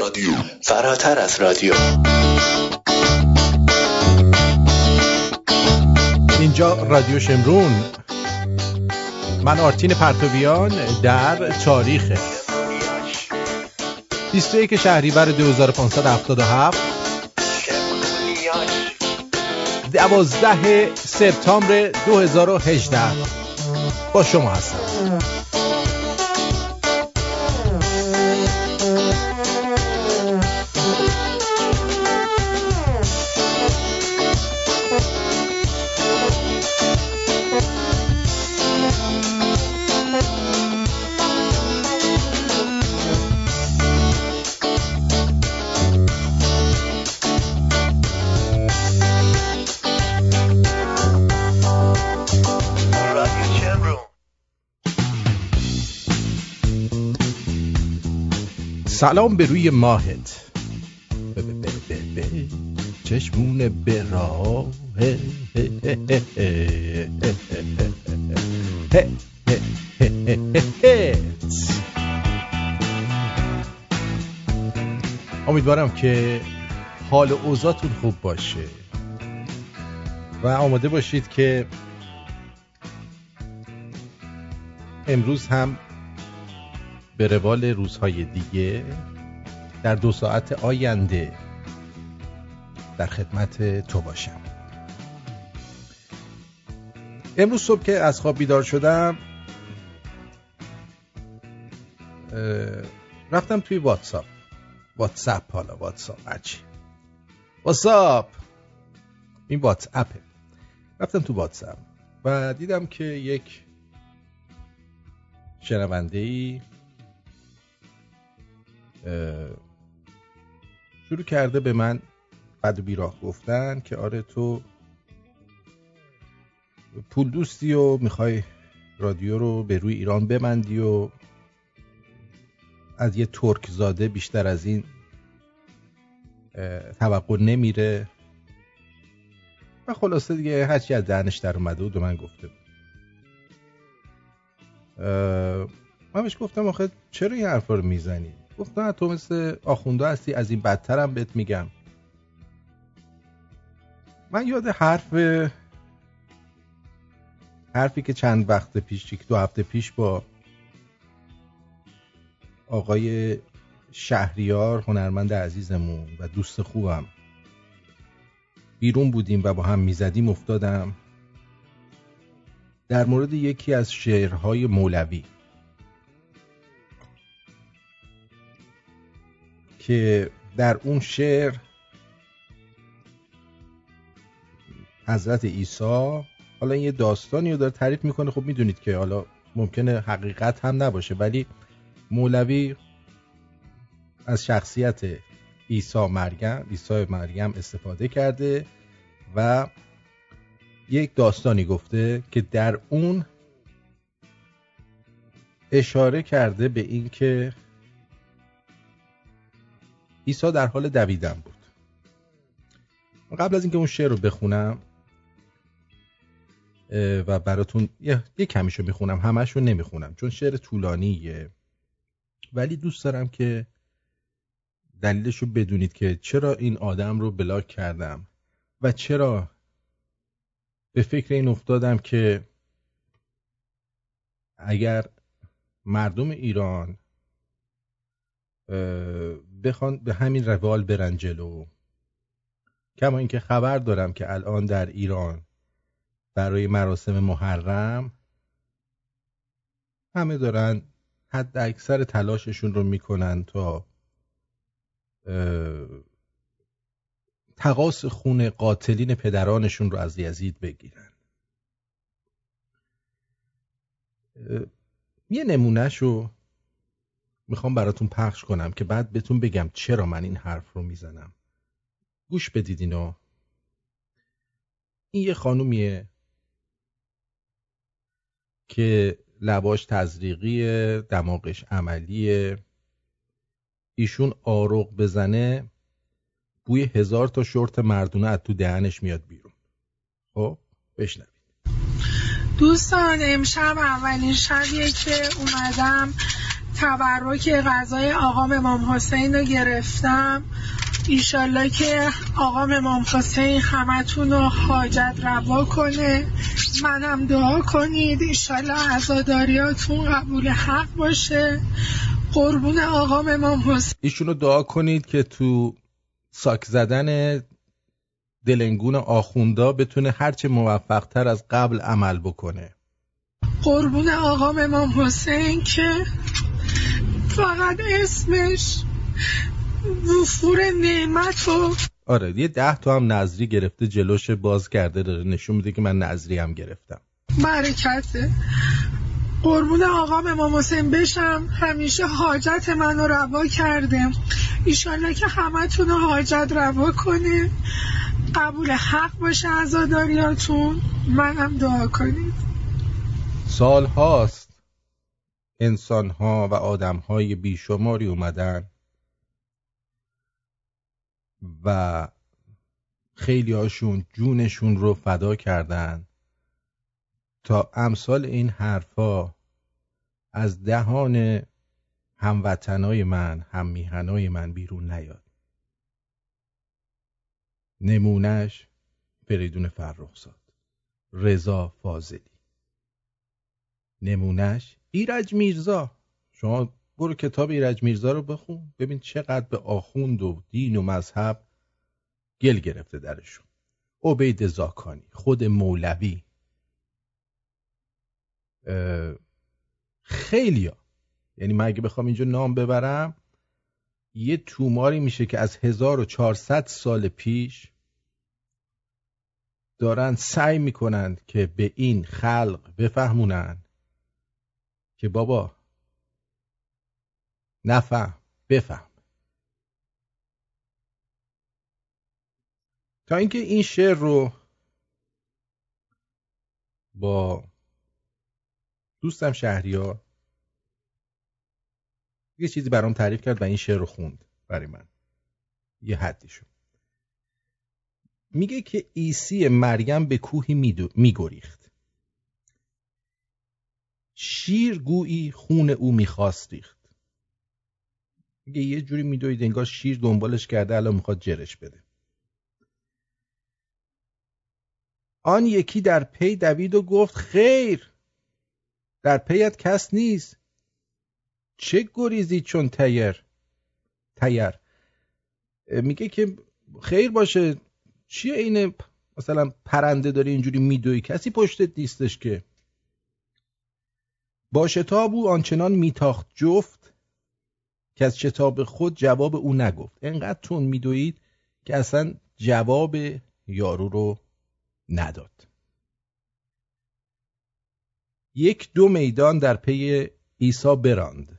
رادیو فراتر از رادیو. اینجا رادیو شمرون. من آرتین پرتویان در تاریخ. 21 شهریور 2577 12 سپتامبر 2018 با شما هستم. سلام به روی ماهت. چشمون به امیدوارم که حال اوضاعتون خوب باشه. و آماده باشید که امروز هم به روال روزهای دیگه در دو ساعت آینده در خدمت تو باشم. امروز صبح که از خواب بیدار شدم رفتم توی واتساپ. واتساپ حالا واتساپ هرچی. واتساپ! این واتساپه رفتم تو واتساپ و دیدم که یک شنونده ای شروع کرده به من بد و بیراه گفتن که آره تو پول دوستی و می‌خوای رادیو رو به روی ایران بمندی و از یه ترک زاده بیشتر از این توقع نمیره. و خلاصه دیگه هرچی از دهنش در اومده بود من گفته بود. من بهش گفتم آخه چرا این حرفا رو می‌زنی؟ گفت نه تو مثل آخونده هستی از این بدترم بهت میگم. من یاد حرف حرفی که چند وقت پیش دو هفته پیش با آقای شهریار هنرمند عزیزمون و دوست خوبم بیرون بودیم و با هم می‌زدیم افتادم در مورد یکی از شعرهای مولوی. که در اون شعر حضرت عیسی حالا یه داستانی رو داره تعریف می‌کنه. خب می‌دونید که حالا ممکنه حقیقت هم نباشه ولی مولوی از شخصیت عیسی مریم عیسی مریم استفاده کرده و یک داستانی گفته که در اون اشاره کرده به اینکه عیسی در حال دویدن بود. قبل از اینکه اون شعر رو بخونم و براتون یه, یه کمیشو می‌خونم همش رو نمی‌خونم چون شعر طولانیه. ولی دوست دارم که دلیلش رو بدونید که چرا این آدم رو بلاک کردم و چرا به فکر این افتادم که اگر مردم ایران بخوان به همین روال برن جلو. کما اینکه خبر دارم که الان در ایران برای مراسم محرم همه دارن حد اکثر تلاششون رو می‌کنن تا تقاس خون قاتلین پدرانشون رو از یزید بگیرن. یه نمونهش رو می‌خوام براتون پخش کنم که بعد بهتون بگم چرا من این حرف رو می‌زنم. گوش بدید اینو. این یه خانومیه که لباش تزریقی دماغش عملیه. ایشون آروغ بزنه بوی هزار تا شورت مردونه از تو دهنش میاد بیرون. خب بشنوید. دوستان امشب اولین شبیه که اومدم تبرک غذای آقام امام حسین رو گرفتم. ایشالله که آقام امام حسین همتون رو حاجت روا کنه. منم دعا کنید. ایشالله عزاداریاتون قبول حق باشه. قربون آقام امام حسین. ایشونو دعا کنید که تو ساک زدن دلنگون آخوندا بتونه هرچه موفقتر از قبل عمل بکنه. قربون آقام امام حسین که فقط اسمش وفور نعمت و آره یه ده تا هم نظری گرفته جلوش باز کرده داره. نشون میده که من نظری هم گرفتم. برکته قربون آقام امام حسین بشم. همیشه حاجت منو روا کرده. ایشالله که همتون حاجت روا کنه. قبول حق باشه عزاداریاتون منم دعا کنید سال هاست. انسان ها و آدم های بیشماری اومدن و خیلی هاشون جونشون رو فدا کردن تا امثال این حرفا از دهان هموطنای من هم میهنای من بیرون نیاد. نمونش فریدون فرخزاد رضا فاضلی. نمونش ایرج میرزا. شما برو کتاب ایرج میرزا رو بخون ببین چقدر به آخوند و دین و مذهب گل گرفته درشون. عبید زاکانی خود مولوی. خیلیا. یعنی من اگه بخوام اینجا نام ببرم یه توماری میشه که از 1400 سال پیش دارن سعی می‌کنند که به این خلق بفهمونن. که بابا نفهم بفهم. تا اینکه این شعر رو با دوستم شهریار یه چیزی برام تعریف کرد و این شعر رو خوند برای من. یه حدی شد میگه که عیسی مریم به کوهی میگریخت. شیر گویی خون او می‌خواست ریخت. میگه یه جوری میدوید انگار شیر دنبالش کرده الان می‌خواد جرش بده. آن یکی در پی دوید و گفت خیر در پیت کس نیست. چه گریزی چون تیر؟ تیر. میگه که خیر باشه. چیه این مثلا پرنده داری اینجوری میدوی. کسی پشتت نیستش که. با شتاب او آنچنان میتاخت جفت که از شتاب خود جواب او نگفت. انقدر تون میدوید که اصلا جواب یارو رو نداد. یک دو میدان در پی عیسی براند.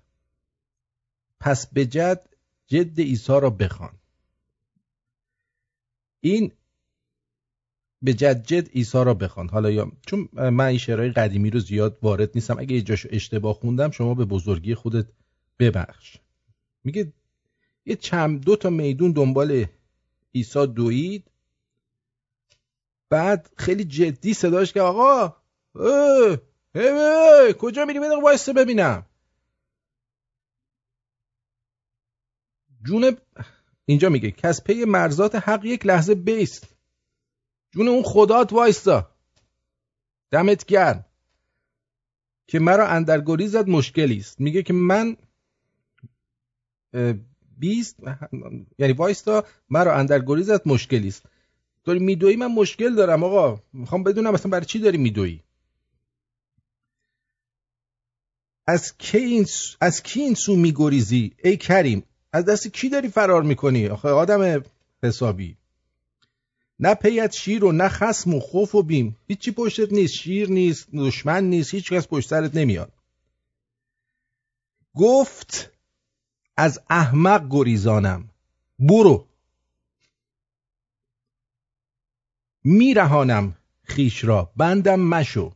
پس به جد جد عیسی را بخوان. این به جد جد عیسی را بخوان. حالا یا چون من این شعرهای قدیمی رو زیاد وارد نیستم. اگه یه جاشو اشتباه خوندم شما به بزرگی خودت ببخش. میگه یه چند دو تا میدون دنبال عیسی دوید. بعد خیلی جدی صداش که آقا اه کجا میری؟ بدون وایسته ببینم. جون اینجا میگه کس پی مرزات حق یک لحظه بیست. جون اون خدات وایستا. دمت گرم. که مرا اندر گریزت مشکلی است. میگه که من بیست یعنی وایستا مرا اندر گریزت مشکلی است. داری میدوی من مشکل دارم آقا. می‌خوام بدونم مثلا برای چی داری میدوی از کی این از کی این سو میگریزی؟ ای کریم از دست کی داری فرار می‌کنی؟ آخه آدم حسابی. نه پیت شیر و نه خسم و خوف و بیم. هیچی پشتت نیست شیر نیست دشمن نیست هیچ کس پشت سرت نمیاد. گفت از احمق گریزانم. برو. میرهانم خیش را. بندم مشو.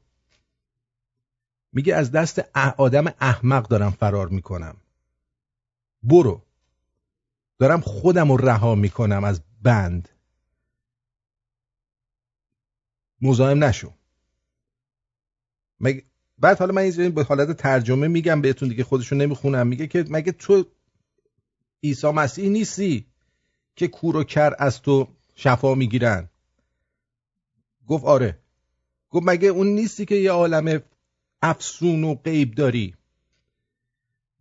میگه از دست آدم احمق دارم فرار می‌کنم. برو. دارم خودم رها می‌کنم از بند. مزاحم نشو. بعد حالا من اینجا به حالت ترجمه میگم بهتون دیگه خودشون نمی‌خونم میگه که مگه تو عیسی مسیح نیستی که کور و کر از تو شفا می‌گیرن؟ گفت آره. گفت مگه اون نیستی که یه عالم افسون و غیب داری؟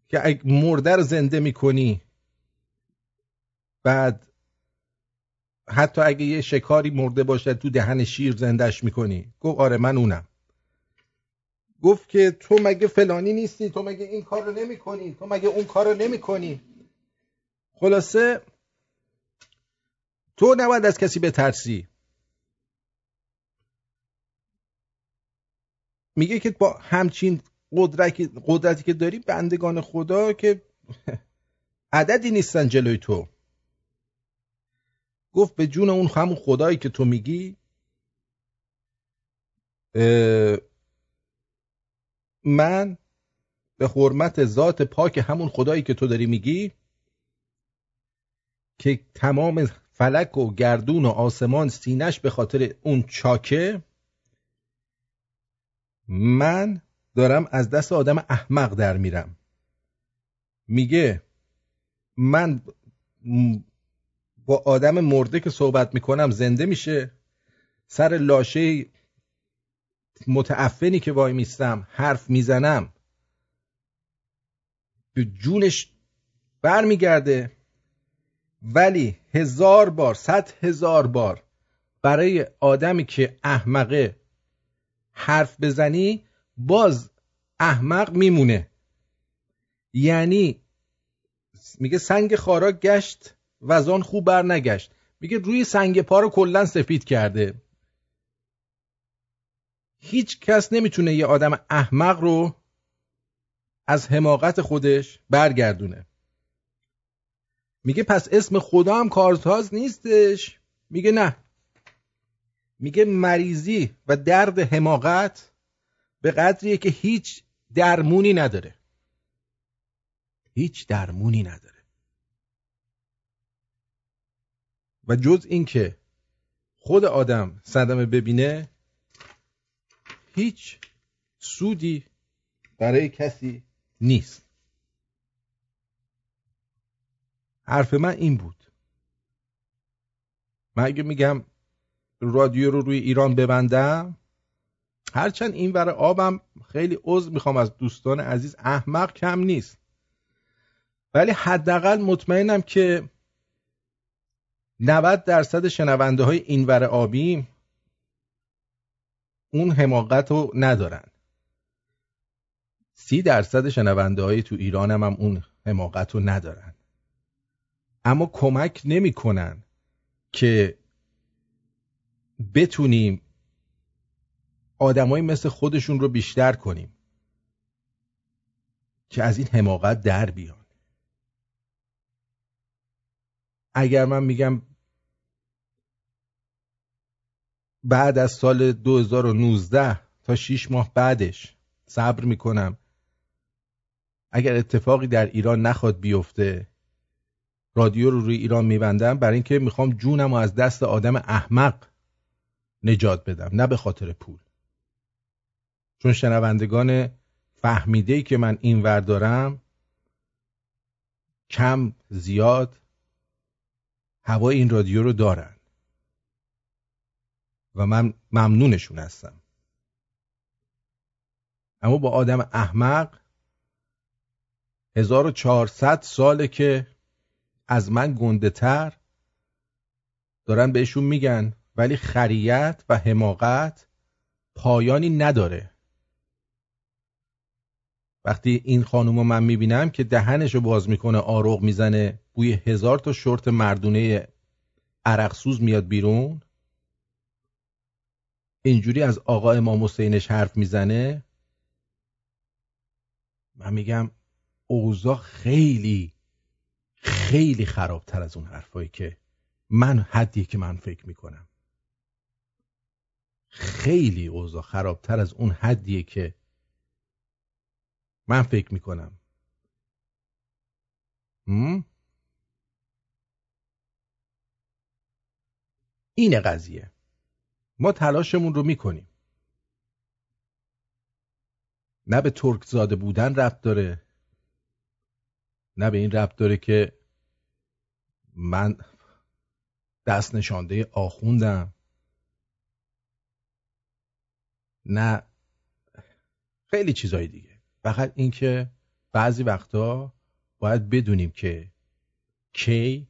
که مرده رو زنده می‌کنی بعد حتی اگه یه شکاری مرده باشه تو دهن شیر زندش می‌کنی. گفت آره من اونم. گفت که تو مگه فلانی نیستی؟ تو مگه این کار رو نمی کنی تو مگه اون کار رو نمی کنی خلاصه تو نباید از کسی بترسی. میگه که با همچین قدرتی, که داری بندگان خدا که عددی نیستن جلوی تو. گفت به جون اون همون خدایی که تو میگی من به حرمت ذات پاک همون خدایی که تو داری میگی که تمام فلک و گردون و آسمان سینش به خاطر اون چاکه من دارم از دست آدم احمق در میرم. میگه من با آدم مرده که صحبت می‌کنم زنده میشه. سر لاشه متعفنی که وای میستم حرف می‌زنم. به جونش برمیگرده. ولی هزار بار صد هزار بار برای آدمی که احمقه حرف بزنی باز احمق میمونه. یعنی میگه سنگ خارا گشت وزان خوب بر نگشت. میگه روی سنگ پا رو کلا سفید کرده. هیچ کس نمی‌تونه یه آدم احمق رو از حماقت خودش برگردونه. میگه پس اسم خدا هم کارتاز نیستش. میگه نه. میگه مریضی و درد حماقت به قدریه که هیچ درمونی نداره. هیچ درمونی نداره. و جز اینکه خود آدم صدمه ببینه هیچ سودی برای کسی نیست. حرف من این بود. من اگه میگم رادیو رو روی ایران ببندم هرچند این ور آبم خیلی عضو می‌خوام از دوستان عزیز احمق کم نیست. ولی حداقل مطمئنم که 90 درصد شنونده های این ور آبی اون حماقت رو ندارن. سی درصد شنونده های تو ایران هم, هم اون حماقت رو ندارن. اما کمک نمی‌کنن که بتونیم آدمایی مثل خودشون رو بیشتر کنیم که از این حماقت در بیان. اگر من میگم بعد از سال 2019 تا 6 ماه بعدش صبر می‌کنم. اگر اتفاقی در ایران نخواد بیفته رادیو رو روی ایران میبندم برای اینکه می‌خوام جونم رو از دست آدم احمق نجات بدم نه به خاطر پول. چون شنوندگان فهمیده که من این ور دارم کم زیاد هوای این رادیو رو دارن. و من ممنونشون هستم. اما با آدم احمق 1400 ساله که از من گنده تر دارن بهشون میگن ولی خریت و حماقت پایانی نداره. وقتی این خانوم رو من می‌بینم که دهنش رو باز می‌کنه آروغ می‌زنه بوی هزار تا شورت مردونه عرقسوز میاد بیرون اینجوری از آقا امام حسینش حرف می‌زنه؟ من میگم اوضاع خیلی خیلی خرابتر از اون حرفایی که من حدی که من فکر می‌کنم. خیلی اوضاع خرابتر از اون حدیه که من فکر می‌کنم. این قضیه. ما تلاشمون رو می‌کنیم. نه به ترک زاده بودن ربط داره نه به این ربط داره که من دست نشانده آخوندم. نه خیلی چیزای دیگه. فقط اینکه بعضی وقتا باید بدونیم که کی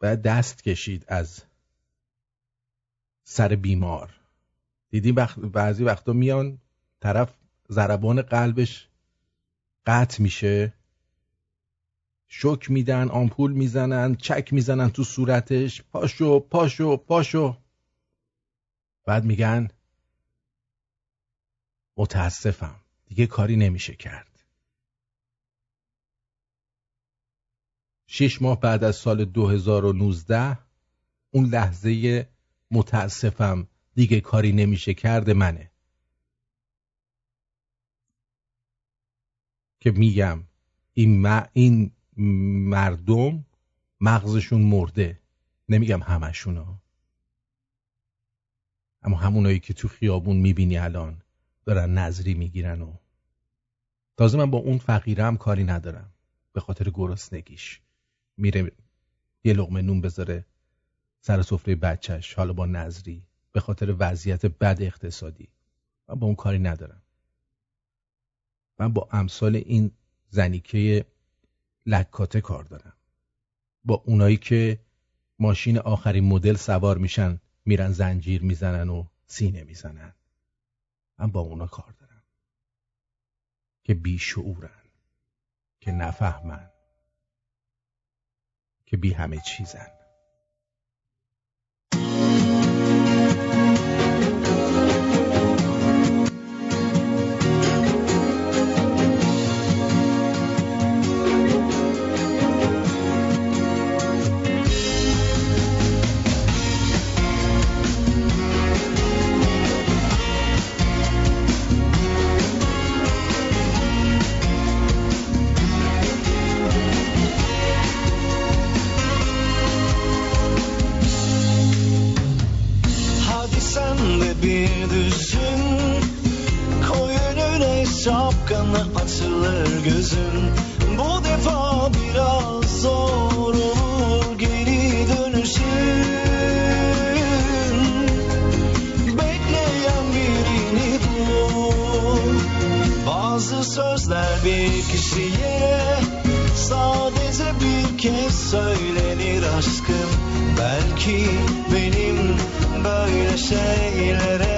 باید دست کشید از سر بیمار. دیدیم بعضی وقتا میان طرف ضربان قلبش قطع میشه. شک میدن آمپول می‌زنن چک می‌زنن تو صورتش. پاشو پاشو پاشو. بعد میگن متاسفم. دیگه کاری نمیشه کرد. شش ماه بعد از سال 2019 اون لحظه متاسفم دیگه کاری نمیشه کرده منه. که میگم این, این مردم مغزشون مرده. نمیگم همشونا اما همونایی که تو خیابون می‌بینی الان دارن نظری می‌گیرن و تازه من با اون فقیرم کاری ندارم. به خاطر گرسنگیش. میره یه لغمه نون بذاره. سر سفره بچهش حالا با نظری به خاطر وضعیت بد اقتصادی. من با اون کاری ندارم. من با امثال این زنیکه لکاته کار دارم. با اونایی که ماشین آخرین مدل سوار میشن میرن زنجیر می‌زنن و سینه می‌زنن. من با اونا کار دارم. که بیشعورن که نفهمن که بی همه چیزن. Zamanla açılır gözün? Bu defa biraz zor olur geri dönüşün. Bekleyen birini bul. Bazı sözler bir kişiye Sadece bir kez söylenir aşkım. Belki benim böyle şeylere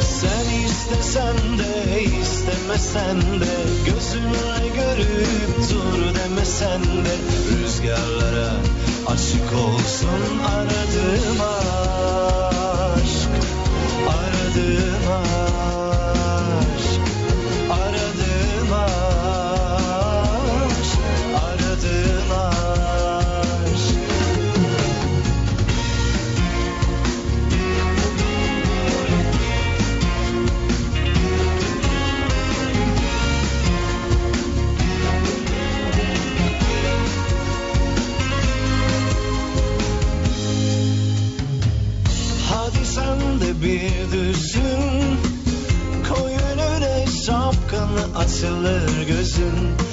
Sen istesen de istemesen de Gözümle görüp dur demesen de Rüzgarlara aşık olsun aradığıma açılır gözün.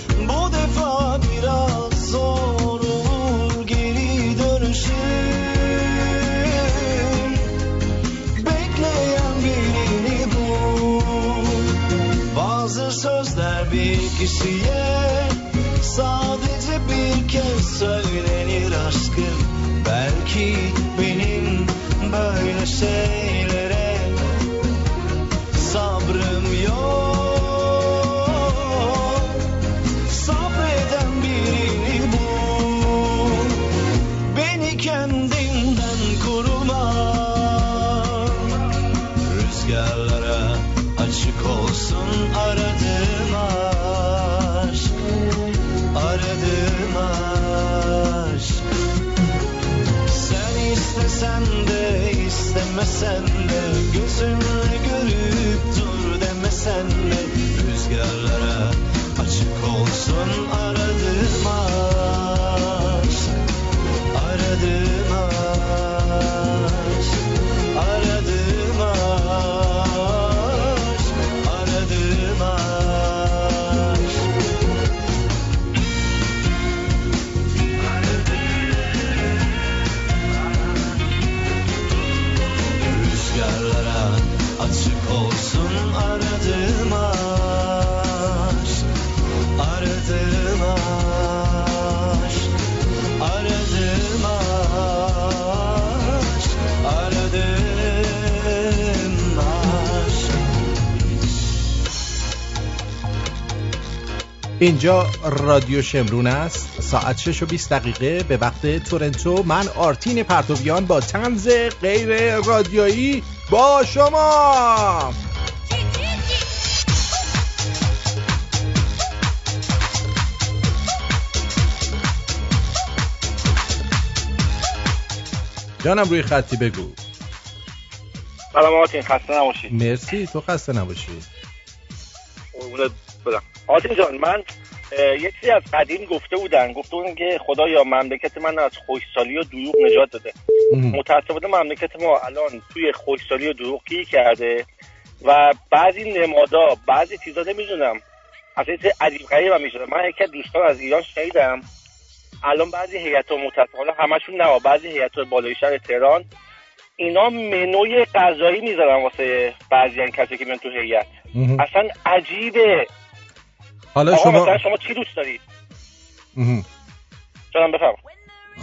اینجا رادیو شمرون است. ساعت 6 و 20 دقیقه به وقت تورنتو. من آرتین پرتویان با تنز غیر رادیویی با شما. جانم روی خطی بگو. سلام آرتین خسته نباشید. مرسی تو خسته نباشی. قربونت آرتین جان من یه چیزی از قدیم گفته بودن. گفته بودن که خدایا مملکت من از خوشسالی و دروغ نجات داده. متاسفانه مملکت ما الان توی خوشسالی و دروغ گیر کرده و بعضی نمادا بعضی چیزا نمی‌دونم. اصلا یه چیز عجیب غریب هم می‌شده من یکی از دوستان از ایران شنیدم. الان بعضی هیئت متاسفانه همشون نه بعضی هیئت بالای شهر تهران اینا منوی غذایی می‌ذارن واسه بعضی کسی که میان تو هیئت. اصلا عجیبه. حالا شما مثلا شما چی دوست دارید. جانم بفهم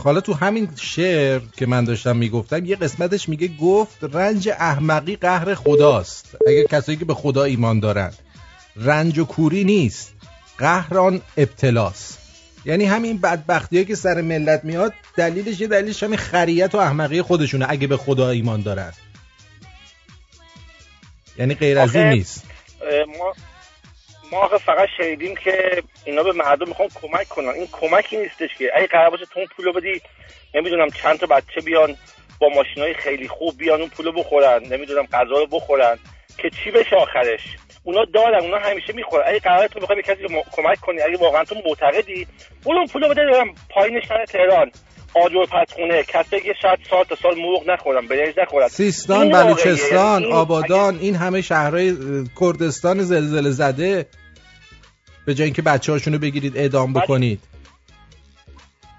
حالا تو همین شعر که من داشتم می‌گفتم یه قسمتش میگه گفت رنج احمقی قهر خداست. اگه کسایی که به خدا ایمان دارن. رنج و کوری نیست. قهران ابتلاست. یعنی همین بدبختی که سر ملت میاد دلیلش یه دلیلش همین خریت و احمقی خودشونه اگه به خدا ایمان دارن. یعنی غیر از این نیست. ما ما آخه فقط شنیدیم که اینا به مردم می‌خوان کمک کنن. این کمکی نیستش که. اگه قرار باشه تو اون پولو بدی نمی‌دونم چند تا بچه بیان با ماشینای خیلی خوب بیان اون پولو بخورن. نمی‌دونم غذا رو بخورن. که چی بشه آخرش؟ اونا دارن اونا همیشه می‌خورن. اگه قرار تو بخوای به کسی م- کمک کنی اگه واقعا تو معتقدی برو اون پولو بده برم پایین شهر تهران. آجر پتخونه کسی که شاید سال تا سال مرغ نخورن برنج نخورن. سیستان. بلوچستان این- آبادان این همه شهرهای کردستان زلزله زده. به جای اینکه بچه هاشونو بگیرید اعدام. بکنید.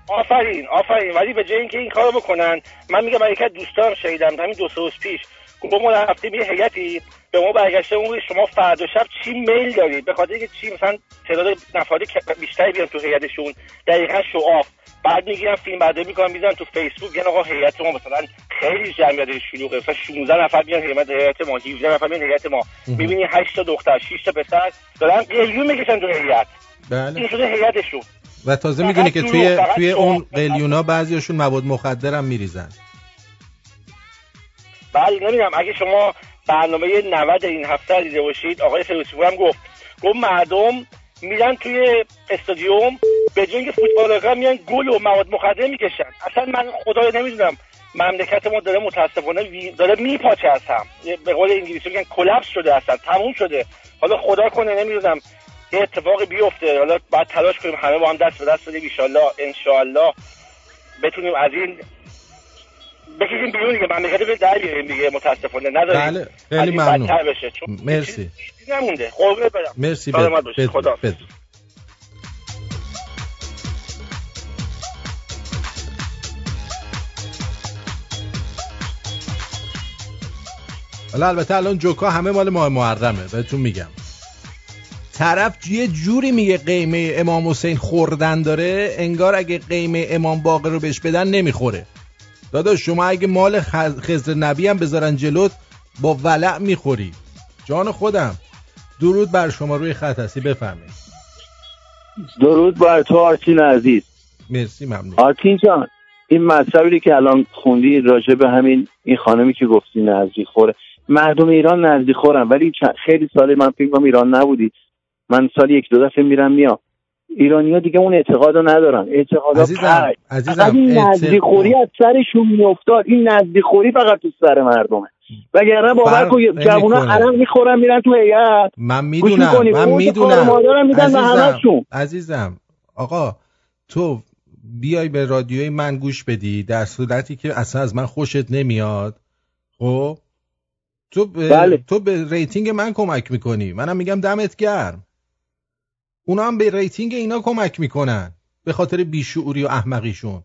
آفرین آفرین. ولی به جای اینکه این کارو بکنن من میگم از دوستانم شنیدم همین دو سه روز پیش گفت ما رفتیم یه هیئتی به ما برگشته اون شما فردا شب چی میل دارید؟ به خاطر اینکه چی؟ مثلا تعداد نفرات که- بیشتری بیان تو هیئتشون دقیقا شعاف بعد می‌گیرن فیلم برداری می‌کنن می‌ذارن تو فیسبوک. میگن آقا هیئت ما مثلا خیلی جمعیت شلوغه مثلا 16 نفر میان هیئت هیئت ما 17 نفر میان هیئت ما. می‌بینی 8 تا دختر 6 تا پسر دارن قلیون می‌کشن تو هیئت. بله. این شده هیئتشون. و تازه می‌دونی که توی توی. اون قلیونا بعضیاشون مواد مخدر هم میریزن. بله نمی‌دونم. اگه شما برنامه 90 این هفته دیده باشید آقای فیروزپور هم گفت گفت مردم میرن توی استادیوم. به جای اینکه فوتبالرها میان گل و مواد مخدر می‌کشن. اصلا من خدا رو نمی‌دونم مملکت ما داره متاسفانه وی- داره میپاچه از هم. به قول انگلیسی میگن کلپس شده اصلا تموم شده. حالا خدا کنه نمی‌دونم یه اتفاقی بیفته. حالا باید تلاش کنیم همه با هم دست به دست بدیم. ان انشالله بتونیم از این بکشیم بیرون دیگه. مملکت رو در بیاریم دیگه متاسفانه. نداریم. بله خیلی ممنون. بشه. چون مرسی. نمونده. قربونت برم. مرسی. بد. خدا بد حالا البته الان جوکا همه مال ماه محرمه بهتون میگم. طرف یه جوری میگه قیمه امام حسین خوردن داره انگار اگه قیمه امام باقر رو بهش بدن نمی‌خوره. داداش شما اگه مال خز- خضر نبی هم بذارن جلوت با ولع می‌خوری. جان خودم درود بر شما روی خط هستی بفهمید درود بر تو آرتین عزیز. مرسی ممنون. آرتین جان این مطلبی که الان خوندی راجع به همین این خانمی که گفتی نزدیک خوره. مردم ایران نزدیک خورن ولی خیلی سال من فکر کنم ایران نبودی. من سال یک دو دفعه میرم میام. ایرانی ها دیگه اون اعتقاد رو ندارن. اعتقاد عزیزم عزیزم این اعت- نزدیخوری از سرشون میافتاد این نزدیخوری فقط تو سر مردمه. وگرنه باور کن جوونا. عرق می‌خورن میرن تو هیئت. من می‌دونم؟ من می‌دونم. عزیزم. عزیزم آقا تو بیای به رادیوی من گوش بدی در صورتی که اصلا از من خوشت نمیاد. خب؟ تو به, بله. تو به rating من کمک می‌کنی. منم میگم دمت گرم. اونا هم به rating اینا کمک می‌کنن به خاطر بیشعوری و احمقیشون.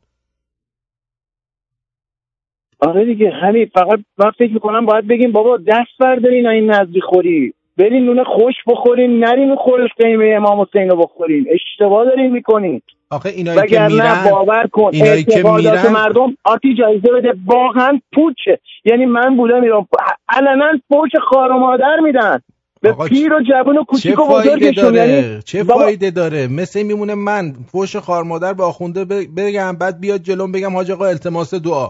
آره دیگه همین فقط من فکر می‌کنم باید بگیم بابا دست بردارین این نذری خوری. برین نون خشک بخورین نرین خورش قیمه امام حسین رو بخورین. اشتباه دارین می‌کنین. آخه اینایی که میرن باور کن اینایی که میرن- مردم آتی جایزه بده واقعا پوچه. یعنی من بودم ایران علنا فوش خار و مادر میدن. به پیر و جوون و کوچیک و بزرگشون داره؟ یعنی چه فایده داره؟ مثل این میمونه من فوش خار مادر به آخونده بگم بعد بیاد جلوم بگم حاج آقا التماس دعا.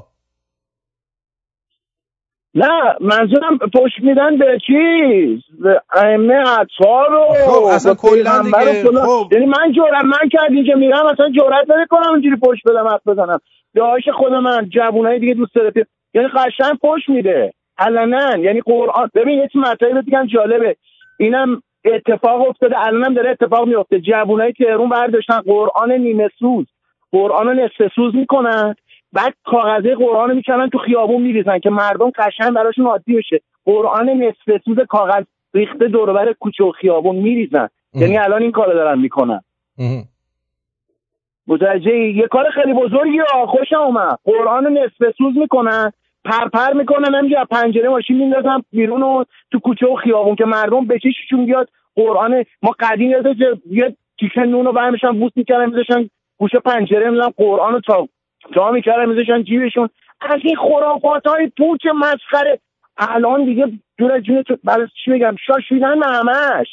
نه منظورم پشت میدن به چیز؟ به ائمه اطهار و خب، اصلا کلاً دیگه،. خب. یعنی من جرأت من که اینجا میرم اصلا جرأت نمی‌کنم اونجوری پشت بدم حرف بزنم. داعش خود من جوونای دیگه دوست داره. یعنی قشنگ پشت میده. علنا. یعنی قرآن ببین یه مطلبی بگم جالبه. اینم اتفاق افتاده. الانم داره اتفاق میفته جوونای تهرون برداشتن. قرآن نیمه سوز. قرآن رو نصف سوز می‌کنن. بعد کاغذه قرآن می‌کنن تو خیابون میریزن که مردم قشنگ براشون عادی بشه. قرآن نصف سوز کاغذ ریخته دور و بر کوچه و خیابون میریزن. یعنی الان این کارو دارن می‌کنن. متوجه یه کار خیلی بزرگی ها خوشم اومد. قرآن نصف سوز می‌کنن پرپر می‌کنن از پنجره ماشین میندازن بیرون و تو کوچه و خیابون که مردم بچششون بیاد قرآن ما قدیم یادت یه تیکه نون رو برمیشن بوس می‌کردن میذاشن گوشه پنجره میدن قرآن رو تا تا می‌کردن میذاشن جیبشون. از این خرافات های پوچ مسخره. الان دیگه جون از جون تو برای چی بگم؟ شاشیدن همش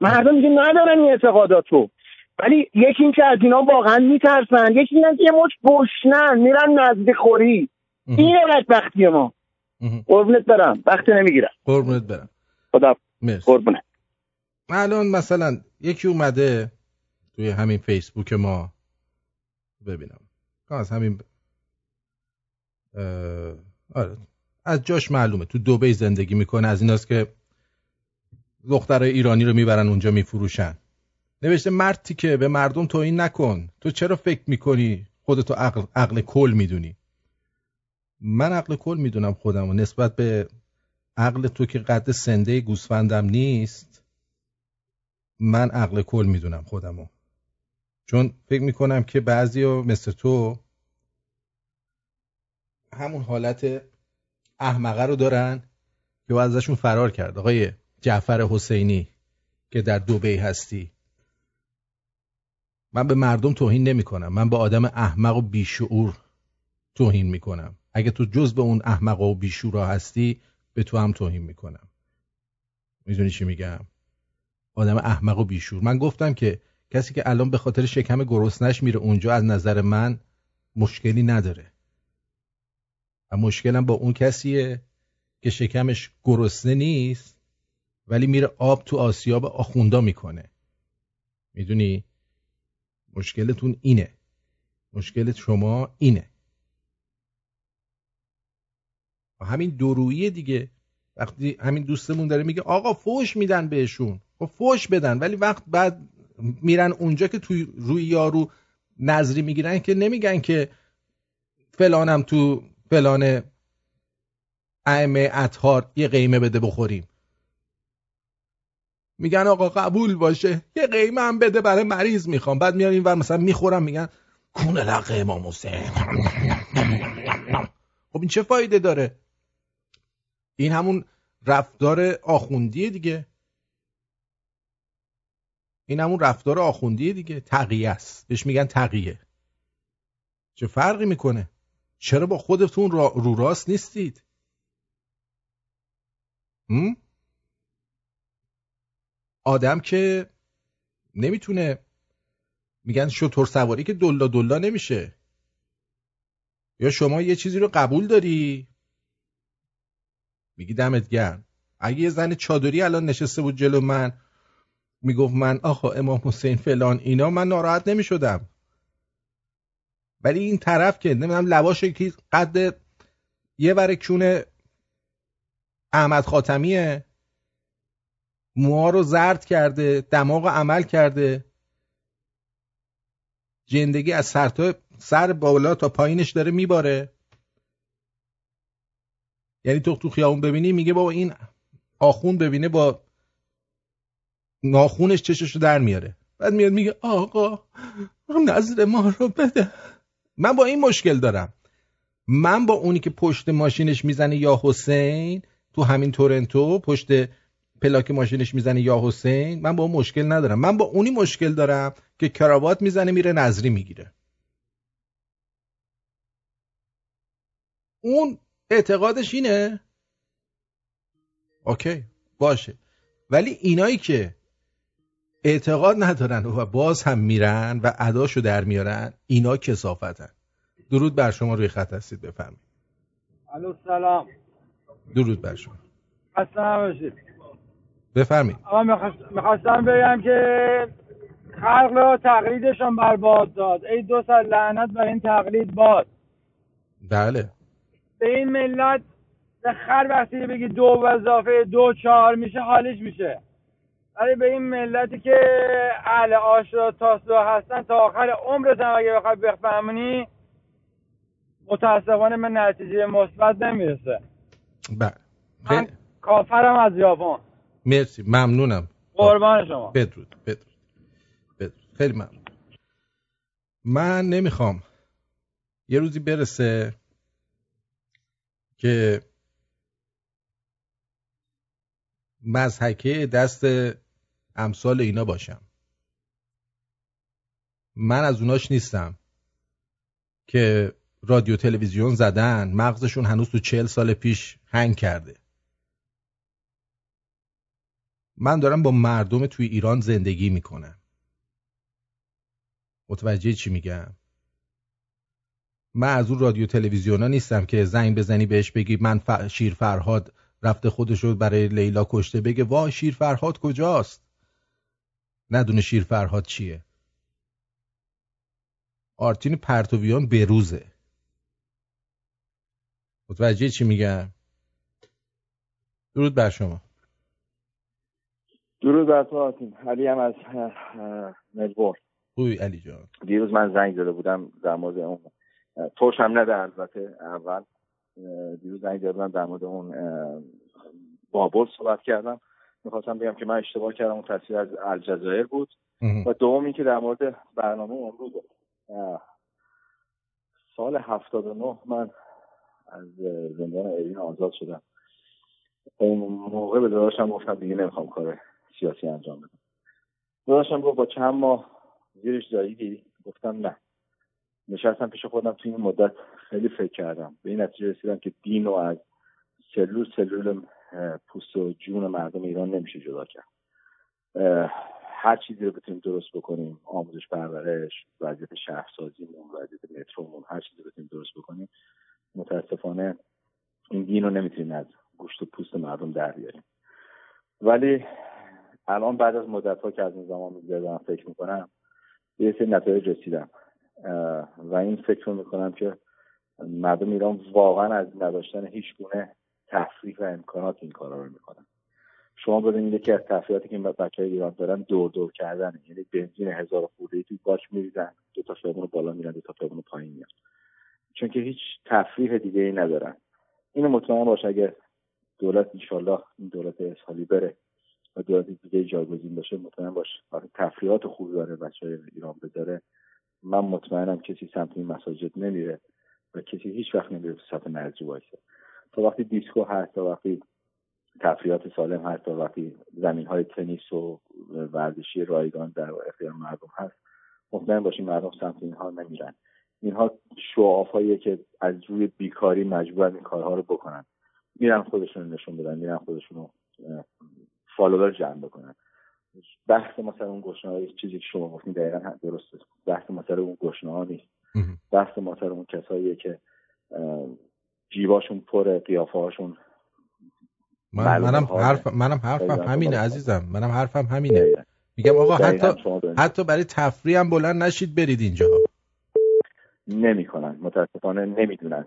مردم دیگه ندارن این اعتقاداتو. ولی یکی این که از اینا واقعا میترسن یکی این که یه مچ گشنن میرن نزد خوری. این بدبختی ما. قربونت برم. وقت نمی‌گیرم. قربونت برم. خدا قربونت. الان مثلا یکی اومده توی همین فیسبوک ما. ببینم. از همین آره از جاش معلومه. تو دوبی زندگی می‌کنه از ایناست که دخترای ایرانی رو می‌برن اونجا میفروشن. نوشته مردی که به مردم توهین نکن. تو چرا فکر می‌کنی خودتو عقل, عقل کل می‌دونی؟ من عقل کل می‌دونم خودم و نسبت به عقل تو که قد سنده گوسفندم نیست من عقل کل می‌دونم خودمو. چون فکر می‌کنم که بعضی مثل تو همون حالت احمقه رو دارن که ازشون فرار کرد. آقای جعفر حسینی که در دوبی هستی. من به مردم توهین نمی کنم من به آدم احمق و بیشعور توهین می‌کنم. اگه تو جز به اون احمق و بیشورا هستی به تو هم توهین می‌کنم. می‌دونی چی میگم؟ آدم احمق و بیشور من گفتم که کسی که الان به خاطر شکم گرسنش میره اونجا از نظر من مشکلی نداره. و مشکلم با اون کسیه که شکمش گرسنه نیست ولی میره آب تو آسیاب آخوندا می‌کنه. می‌دونی؟ مشکلتون اینه. مشکلت شما اینه. و همین درویی دیگه وقتی همین دوستمون داره میگه آقا فوش میدن بهشون. خب فوش بدن ولی وقت بعد میرن اونجا که توی روی یارو نظری می‌گیرن که نمیگن که فلانم تو فلان ائمه اطهار یه قیمه بده بخوریم. میگن آقا قبول باشه یه قیمه هم بده برای مریض می‌خوام. بعد میان این ور مثلا می‌خورم میگن کونه لقه امام حسین. خب این چه فایده داره؟ این همون رفتار آخوندیه دیگه. این همون رفتار آخوندیه دیگه. تقیه است. بهش میگن تقیه. چه فرقی می‌کنه؟ چرا با خودتون رو راست نیستید؟ هم؟ آدم که نمی‌تونه میگن شطور سواری که دلا دلا نمیشه. یا شما یه چیزی رو قبول داری؟ میگی دمت گرم. اگه یه زن چادری الان نشسته بود جلو من می‌گفت من آقا امام حسین فلان اینا من ناراحت نمی شدم ولی این طرف که نمی‌دونم لباش که قد یه ور کونه احمد خاتمیه موها رو زرد کرده دماغ عمل کرده. جندگی از سر تا سر بالا تا پایینش داره میباره. یعنی تو تو خیابون ببینی میگه بابا این آخون ببینه با ناخونش چشش رو در میاره. بعد میاد میگه آقا نظر ما رو بده. من با این مشکل دارم. من با اونی که پشت ماشینش می‌زنه یا حسین تو همین تورنتو پشت پلاک ماشینش می‌زنه یا حسین من با اون مشکل ندارم. من با اونی مشکل دارم که کراوات می‌زنه میره نظری می‌گیره. اون اعتقادش اینه. اوکی باشه. ولی اینایی که اعتقاد ندارن و باز هم میرن و اداشو در میارن اینا کسافتن. درود بر شما روی خط هستید بفرمایید. الو سلام. درود بر شما. خسته نباشید. بفرمایید. آقا می‌خواستم بگم که خلق رو تقلیدشان برباد داد. ای دو سال لعنت بر این تقلید باد. بله. به این ملت به خر وقتی بگی دو و اضافه دو چهار میشه حالش میشه. ولی به این ملتی که اهل آشرا تاسو هستن تا آخر عمرت هم اگه بخوای بفهمونی متاسفانه به نتیجه مثبت نمی‌رسه. بله. من کافرم از ژاپن. مرسی ممنونم. قربان شما. بدرود بدرود بدرود. خیلی ممنون. من نمی‌خوام یه روزی برسه که مزحکه دست امثال اینا باشم. من از اوناش نیستم که رادیو تلویزیون زدن مغزشون هنوز تو چهل سال پیش هنگ کرده. من دارم با مردم توی ایران زندگی می‌کنم. متوجه چی میگم؟ من از اون رادیو تلویزیونا نیستم که زنگ بزنی بهش بگی من ف... شیر فرهاد رفته خودش رو برای لیلا کشته بگه وای شیر فرهاد کجاست؟ ندونه شیر فرهاد چیه؟ آرتین پرتویان بروزه متوجه چی میگم؟ درود بر شما. درود بر تو آرتین. علی هم از ملبورن خوبی علی جان. دیروز من زنگ زده بودم در مورد اون توش هم نده البته اول. دیروز زنگ زده بودم در مورد اون بابل صحبت کردم. می‌خواستم بگم که من اشتباه کردم اون تصویر از الجزایر بود. و دوم اینکه در مورد برنامه امروز سال 79 من از زندان ایرین آزاد شدم. اون موقع به داداشم گفتم دیگه نمی‌خوام کار سیاسی انجام بدم. داداشم گفت با چند ماه زیرش زاییدی گفتم نه. نشستم پیش خودم توی این مدت خیلی فکر کردم. به این نتیجه رسیدم که دین رو از سلول سلول پوست و جون مردم ایران نمیشه جدا کرد. هر چیزی رو بتونیم درست بکنیم آموزش پرورش وضعیت شهرسازیمون وضعیت مترومون هر چیزی رو بتونیم درست بکنیم متاسفانه این دین رو نمی‌تونیم از گوشت و پوست مردم در بیاریم. ولی الان بعد از مدت ها که از این زمان میگذرم فکر می‌کنم به یه سری نتایج رسیدم و این فکر رو می‌کنم که مردم ایران واقعا از نداشتن هیچ گونه تفریح و امکانات این کارا رو می‌کنن. شما ببینید یکی از تفریحاتی که بچه های ایران دارن دور دور کردن یعنی بنزین هزار خورده توی باک میریزن دو تا خیابون بالا میرن دو تا خیابون پایین میان چون که هیچ تفریح دیگه ای ندارن. اینو مطمئن باش اگه دولت انشالله این دولت اسحالی بره و دولت دیگه جایگزین بشه مطمئن باش وقتی تفریحات خوبی برای بچه های ایران بذاره. من مطمئنم کسی سمت این مساجد نمیره و کسی هیچ وقت نمیره صف نرجی وایسه. تا وقتی دیسکو هست تا وقتی تفریحات سالم هست تا وقتی زمین های تنیس و ورزشی رایگان در اختیار مردم هست مطمئن باشیم مردم سمت اینها نمیرن. اینها شعاف هایی که از روی بیکاری مجبورن این کارها رو بکنن. میرن خودشون نشون بدن میرن خودشون رو فالوور جمع بکنن. بحث مثلا اون گشنه چیزی که شما گفتین دقیقا درسته. بحث مثلا اون گشنه ها نیست بحث مثلا اون کساییه که جیباشون پر قیافه هاشون من منم. حرف منم حرفم همینه. عزیزم. منم حرفم همینه. میگم آقا حتی. حتی برای تفریح هم بلند نشید برید اینجا. نمی‌کنن. متاسفانه نمی‌دونن.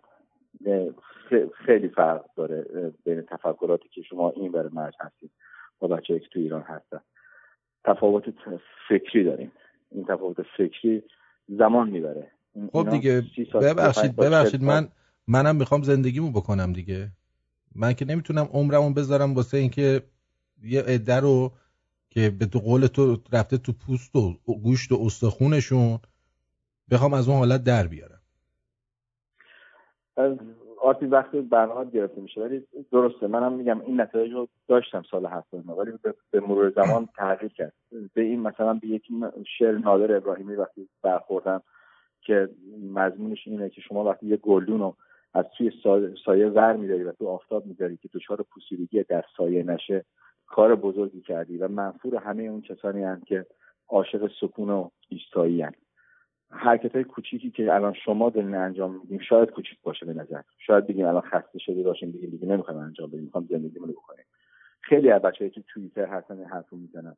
خیلی فرق داره بین تفکراتی که شما این بر مرز هستید و بچه که تو ایران هستن. تفاوت فکری داریم. این تفاوت فکری زمان می‌بره. خب دیگه 30 سال، 35 ببخشید ببخشید. 40 سال من منم می‌خوام زندگیمو بکنم دیگه. من که نمی‌تونم عمرمو بذارم واسه اینکه یه عده رو که به تو قول تو رفته تو پوست و گوشت و استخونشون بخوام از اون حالت در بیارم. آرتی وقتی برنامه گرفته میشه ولی درسته منم میگم این نتایج رو داشتم سال 79 ولی به, به مرور زمان تغییر کرد. به این مثلا به یک شعر نادر ابراهیمی وقتی برخوردم که مضمونش اینه که شما وقتی یه گلدون رو از توی سا- سایه ور میداری و تو آفتاب میداری که دچار پوسیدگی در سایه نشه کار بزرگی کردی و منفور همه اون کسانی هستند که عاشق سکون و ایستایی حرکت های کوچیکی که الان شما دارین انجام میدیم شاید کوچیک باشه به نظر. شاید بگیم الان خسته شده باشیم بگیم دیگه نمی‌خوایم انجام بدیم می‌خوام زندگیمون رو بکنیم. خیلی از بچه‌ای که توییتر هستن این حرفو می‌زنن.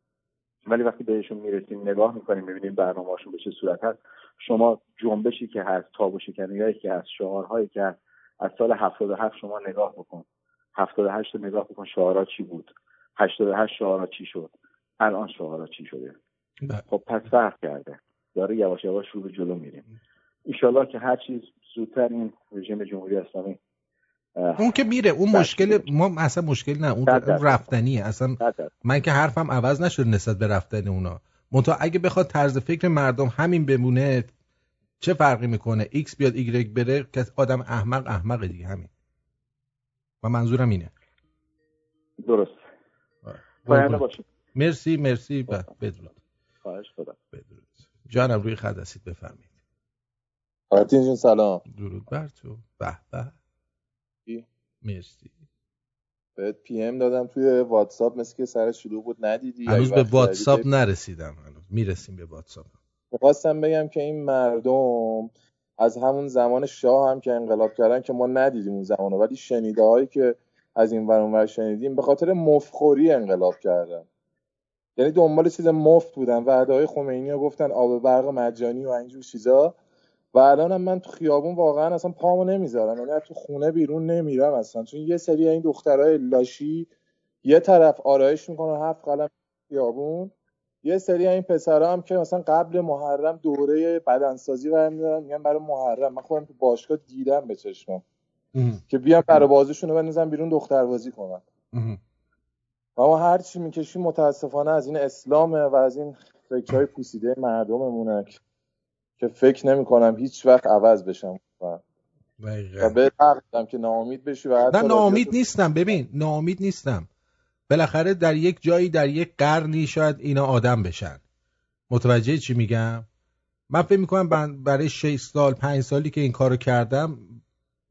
ولی وقتی بهشون می‌رسیم نگاه می‌کنیم می‌بینیم برنامه‌هاشون به چه صورت هست. شما جنبشی که هست تاب و شکنیایی که هست شعارهایی که هست از سال 77 شما نگاه بکن. 78 رو نگاه بکن شعارها چی بود. 88 شعارها چی شد. الان شعارها چی شده. خب پس فرق کرده. داره یواش یواش رو به جلو میریم ایشالله که هر چیز زودتر این رژیم جمهوری اسلامی اون که میره اون بله. مشکل ما اصلا مشکل نه. اون, اون. رفتنیه. اصلا. من که حرفم عوض نشد نسبت به رفتن اونا. منتها اگه بخواد طرز فکر مردم همین بمونه چه فرقی می‌کنه ایکس بیاد ایگرگ بره؟ که آدم احمق احمق دیگه همین. و منظورم اینه. درست. پاینده باشید مرسی مرسی. بدرود. خواهش خدا بدرود. جانم روی خط هستید بفرمایید. آرتین جون سلام. درود بر تو. به به؟ مرسی. بهت PM دادم توی واتساپ مثل که سر شروع بود ندیدی. هنوز به واتساپ نرسیدم هنوز. می‌رسیم به واتساپ. می‌خواستم بگم که این مردم از همون زمان شاه هم که انقلاب کردن که ما ندیدیم اون زمانو ولی شنیده هایی که از این ور اونور شنیدیم به خاطر مفخوری انقلاب کردن. یعنی دنبال چیز مفت بودن وعده های خمینی رو گفتن آب برق مجانی و اینجور چیزا. و الان هم من تو خیابون واقعا اصلا پامو نمی‌ذارم یعنی تو خونه بیرون نمیرم اصلا. چون یه سری این دخترای لاشی یه طرف آرایش می‌کنن هفت قلم خیابون. یه سری این پسرا هم که مثلا قبل محرم دوره بدنسازی برمیدارن میگن برای محرم. من خودم تو باشگاه دیدم به چشمم که بیان برای بازیشون رو بندازن بیرون دختر بازی کنن. و ما هر چی می‌کشیم متاسفانه از این اسلامه و از این فکرهای پوسیده مردممونه که- فکر نمی‌کنم هیچ وقت عوض بشم. و و به که ناامید بشی و حتی نه ناامید نیستم ببین. ناامید نیستم. بالاخره در یک جایی در یک قرنی شاید اینا آدم بشن. متوجه چی میگم؟ من فکر می‌کنم برای 6 سال پنج سالی که این کارو کردم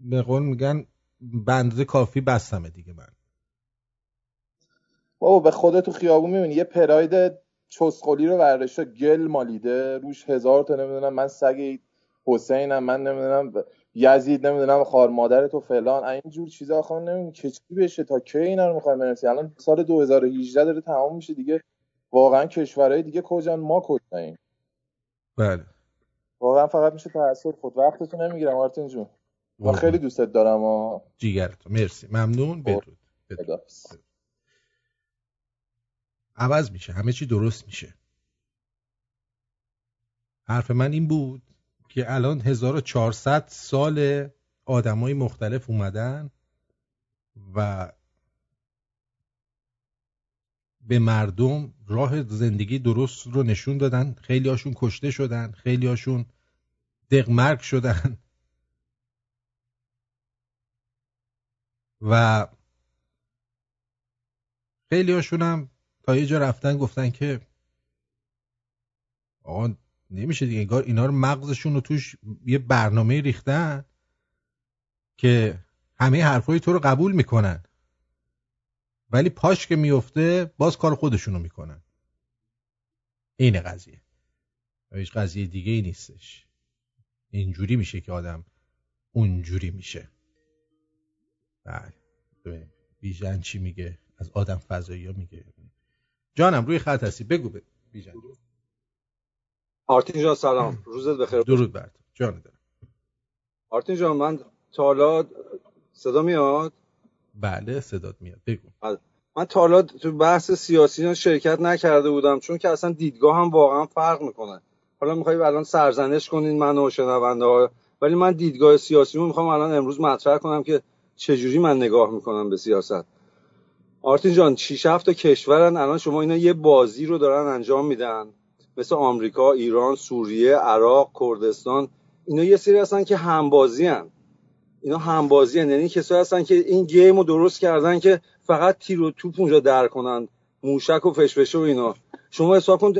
به قول میگن بنده کافی بستمه دیگه من. بابا به خودت تو خیابون می‌بینی؟ یه پراید چسخولی رو ورشته گل مالیده روش هزار تا نمی‌دونم من سگ حسینم من نمی‌دونم یزید نمی‌دونم خار مادر تو فلان. اینجور چیزا آخه من نمی‌دونم که چی بشه تا کی اینا رو می‌خوایم برسیم الان سال 2018 داره تمام میشه دیگه. واقعا کشورهای دیگه کجان؟ ما کجاییم؟ بله. واقعا فقط میشه تاسف خود وقتتون نمی‌گیرم آرتین جون. من خیلی دوستت دارم و جیگرتو. مرسی. ممنون. بدرود. خداحافظ. عوض میشه. همه چی درست میشه. حرف من این بود؟ که الان 1400 سال آدمای مختلف اومدن و به مردم راه زندگی درست رو نشون دادن. خیلی هاشون کشته شدن خیلی هاشون دقمرگ شدن. و خیلی هاشون هم تا یه جا رفتن گفتن که آقا نمیشه دیگه انگار اینا رو مغزشون رو توش یه برنامه ریختن که همه حرفای تو رو قبول می‌کنن. ولی پاش که میفته باز کار خودشونو می‌کنن. اینه قضیه. هیچ قضیه دیگه ای نیستش. اینجوری میشه که آدم اونجوری میشه. بله. بیژن چی میگه؟ از آدم فضایی ها میگه. جانم روی خط هستی. بگو. بیژن. آرتین جان سلام. روزت بخیر. درود بر. جان دارم. آرتین جان من تا حالا صدا میاد؟ بله صدات میاد. بگو. من تا حالا تو بحث سیاسی شرکت نکرده بودم چون که اصلا دیدگاه هم واقعا فرق می‌کنه. حالا می‌خوای الان سرزنش کنین من و شنونده ها ولی من دیدگاه سیاسی رو می‌خوام الان امروز مطرح کنم که چجوری من نگاه می‌کنم به سیاست. آرتین جان 6 7 تا کشورن الان شما اینا یه بازی رو دارن انجام میدن. مثل آمریکا، ایران، سوریه، عراق، کردستان اینا یه سری هستن که همبازی هن. اینا همبازی هن. یعنی کسایی هستن که این گیم رو درست کردن که فقط تیر و توپ اونجا در کنن موشک و فشفشه و اینا شما حساب کن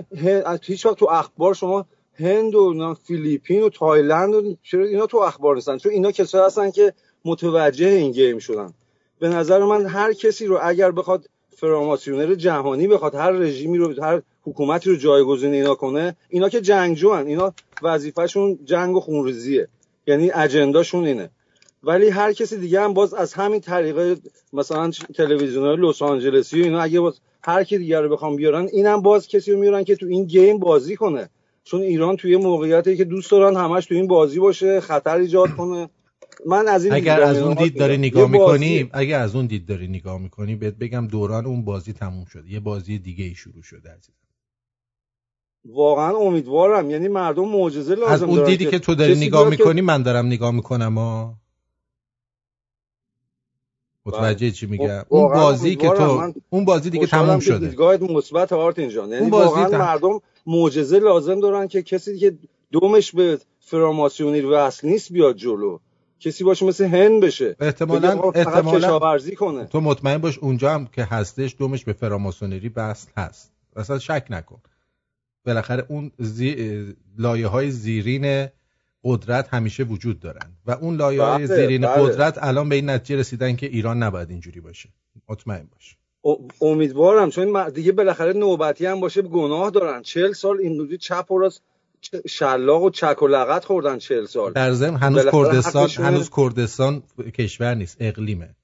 هیچ وقت تو اخبار شما هند و فیلیپین و تایلند و چرا اینا تو اخبار نیستن چون اینا کسایی هستن که متوجه این game شدن به نظر من هر کسی رو اگر بخواد فراماسیونر جهانی بخواد هر رژیمی رو هر حکومتی رو جایگزین اینا کنه اینا که جنگجوان اینا وظیفهشون جنگ و خونریزیه. یعنی agenda شون اینه. ولی هر کسی دیگه هم باز از همین طریقه مثلا تلویزیون های لس آنجلسی و اینا اگه باز هر کی دیگه رو بخوام بیارن اینم باز کسی رو میارن که تو این game بازی کنه. چون ایران توی موقعیتی که دوست دارن همش تو این بازی باشه خطر ایجاد کنه. من از این اگر از اون دید داری. نگاه می‌کنی اگر از اون دید داری نگاه می‌کنی بهت بگم دوران اون بازی تموم شده. یه بازی دیگه ای شروع شده عزیزم. واقعا امیدوارم. یعنی مردم معجزه لازم از اون دارن دیدی که تو داری نگاه بیاد که- می‌کنی من دارم نگاه می‌کنم ها متوجه چی میگم؟ خب، اون بازی که. تو اون بازی دیگه تموم که شده. دیدگاهت مثبت آرتین جان یعنی واقعا تم- مردم معجزه لازم دارن که کسی که دومش به فراماسیونی وصل نیست بیاد جلو. کسی باشه مثل هند بشه احتمالاً- احتمالاً- کشاورزی کنه. تو مطمئن باش اونجا هم که هستش دومش به فراماسونری بست هست. اصلا شک نکن. بالاخره اون زی... لایه های زیرین قدرت همیشه وجود دارن. و اون لایه های بله، زیرین بله. قدرت الان به این نتیجه رسیدن که ایران نباید اینجوری باشه. مطمئن باش. ا- امیدوارم چون دیگه بالاخره نوبتی هم باشه گناه دارن. چهل سال این چپ و راست شلاق و چک و لغت خوردن چهل سال. در ضمن هنوز کردستان. هنوز کردستان کشور نیست. اقلیمه.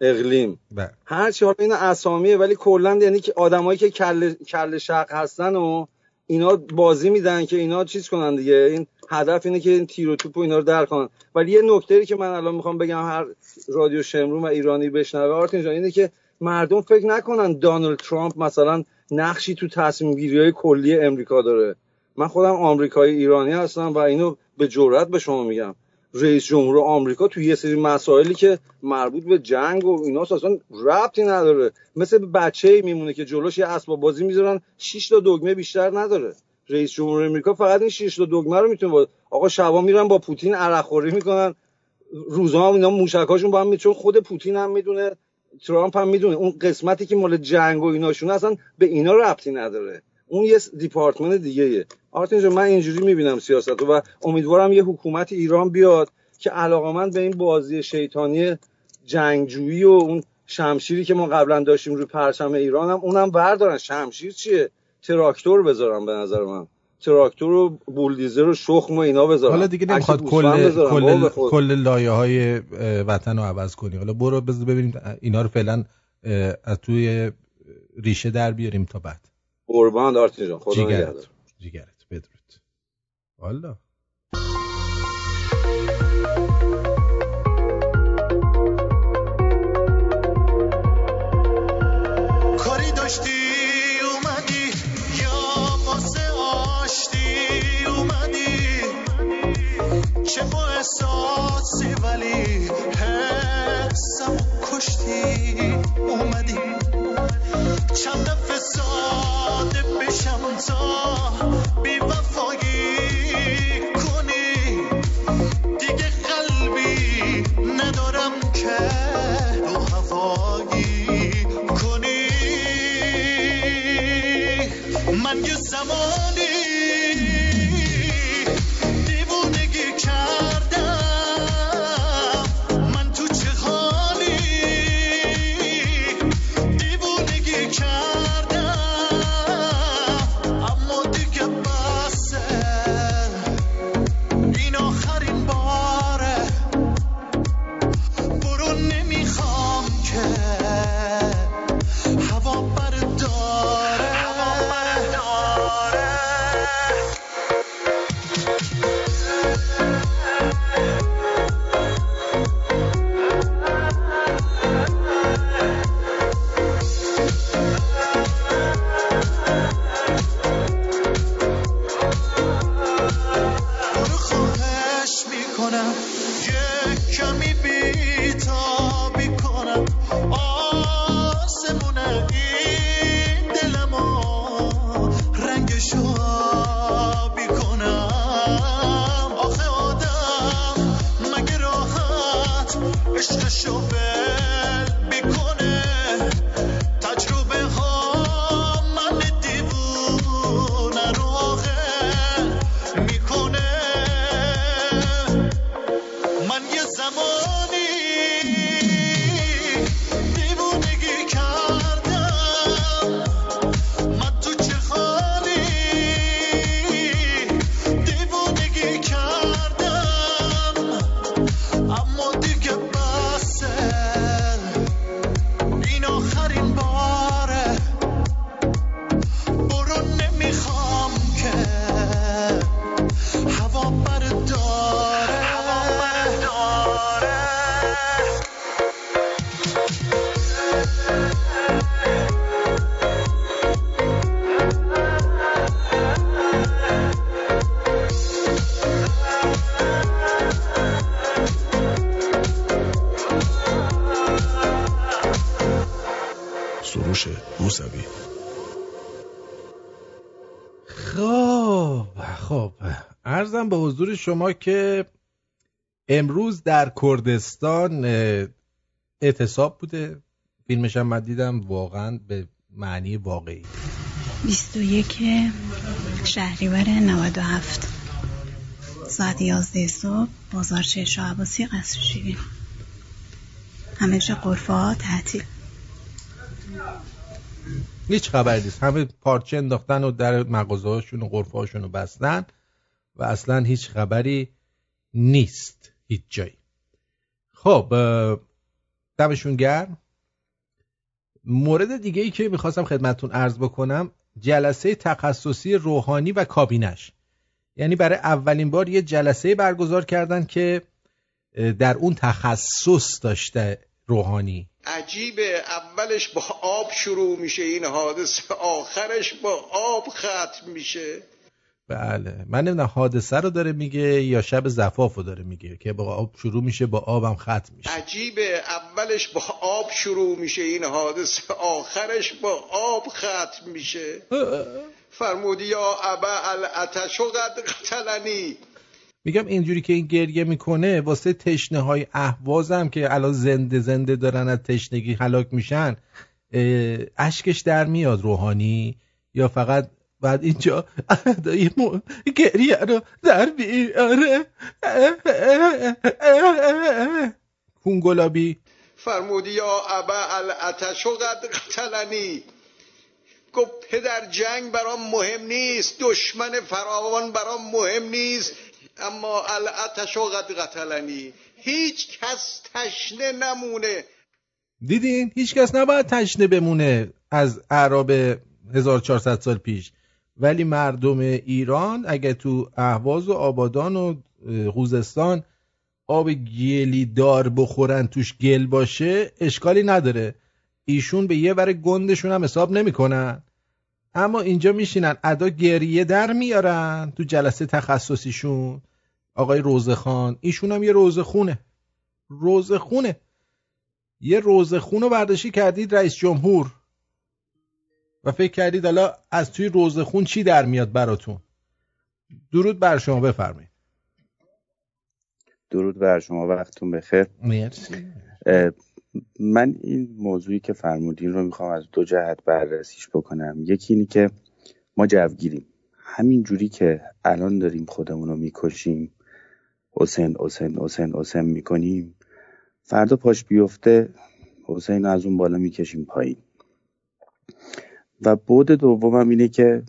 اقلیم. بله. هر چی حالا این اسامیه ولی کلا یعنی که آدمایی که کل کل شق هستن و اینا بازی میدن که اینا چیز کنن دیگه. این هدف اینه که این تیر و توپ و اینا رو در کنن. ولی یه نکته که من الان می‌خوام بگم هر رادیو شمرون و ایرانی بشنوه آرتین جان اینه که مردم فکر نکنن دانالد ترامپ مثلا نقشی تو تصمیم گیری های کلی امریکا داره. من خودم آمریکایی ایرانی هستم و اینو به جرئت به شما میگم. رئیس جمهور آمریکا تو یه سری مسائلی که مربوط به جنگ و اینا اصلا ربطی نداره. مثل بچه میمونه که جلوش یه اسباب بازی می‌ذارن 6 تا دگمه بیشتر نداره. رئیس جمهور امریکا فقط این 6 تا دگمه رو می‌تونه با... آقا شبا میرن با پوتین عرق خوری می‌کنن. روزا هم اینا موشکاشون با هم می- چون خود پوتین هم می‌دونه ترامپ هم می‌دونه. اون قسمتی که مال جنگ و ایناشون اصلا به اینا ربطی نداره. اون یه دیپارتمنت دیگه آرتین جان من اینجوری می‌بینم سیاست و امیدوارم یه حکومت ایران بیاد که علاقمند به این بازی شیطانی جنگجویی و اون شمشیری که ما قبلا داشتیم روی پرچم ایران هم اونم بردارن. شمشیر چیه؟ تراکتور بذارم به نظر من. تراکتور و بولدیزر و شخم و اینا بذارم. حالا دیگه نمی‌خواد کل کل. کل لایه های وطن رو عوض کنی. حالا برو بذار ببینیم اینا رو فعلا از توی ریشه در بیاریم تا بعد. قربان آرتین جان خدا نگهدار. بدرود. والا. ارزم به حضور شما که امروز در کردستان اعتصاب بوده. فیلمش هم من دیدم واقعا به معنی واقعی. 21 شهریور 97 ساعت 11 صبح بازارچه شاه عباسی قصر شیرین. همه جا قرفه ها تعطیل. هیچ خبری نیست. همه پارچه انداختن و در مغازه هاشون و غرفه هاشون رو بستن. و اصلا هیچ خبری نیست هیچ جایی. خب دمشون گرم. مورد دیگه ای که می‌خواستم خدمتون عرض بکنم جلسه تخصصی روحانی و کابینش. یعنی برای اولین بار یه جلسه برگزار کردن که در اون تخصص داشته روحانی. عجیبه اولش با آب شروع میشه این حادثه آخرش با آب ختم میشه. بله. من نمی‌دونم حادثه رو داره میگه یا شب زفاف رو داره میگه که با آب شروع میشه با آبم ختم میشه. عجیبه. اولش با آب شروع میشه این حادثه آخرش با آب ختم میشه. فرمودی یا ابا الاتش قد قتلنی. میگم اینجوری که این گریه می‌کنه واسه تشنه های اهوازم که الان زنده زنده دارن از تشنگی هلاک میشن اشکش در میاد روحانی یا فقط بعد اینجا ادای گریه رو در بیاره. گلابی. فرمودی یا ابا الاتش قد قتلنی. گفت پدر جنگ برام مهم نیست دشمن فراوان برام مهم نیست. اما الاتش قد قتلنی. هیچ کس تشنه نمونه. دیدین؟ هیچ کس نباید تشنه بمونه از اعراب 1400 سال پیش. ولی مردم ایران اگه تو اهواز و آبادان و خوزستان آب گلی دار بخورن توش گل باشه اشکالی نداره. ایشون به یه ور گندشون هم حساب نمی‌کنن. اما اینجا میشینن ادا گریه در میارن تو جلسه تخصصیشون. آقای روزخان ایشون هم یه روزخونه روزخونه یه روزخون رو کردید رئیس جمهور. و فکر کردید حالا از توی روزخون چی در میاد براتون؟ درود بر شما بفرمایید. درود بر شما وقتتون بخیر. مرسی. من این موضوعی که فرمودین رو می‌خوام از دو جهت بررسیش بکنم. یکی اینی که ما جوگیریم. همین جوری که الان داریم خودمون رو می‌کشیم حسین حسین حسین حسین می‌کنیم فردا پاش بیفته حسین از اون بالا می‌کشیم پایین. و بعد دومم اینه که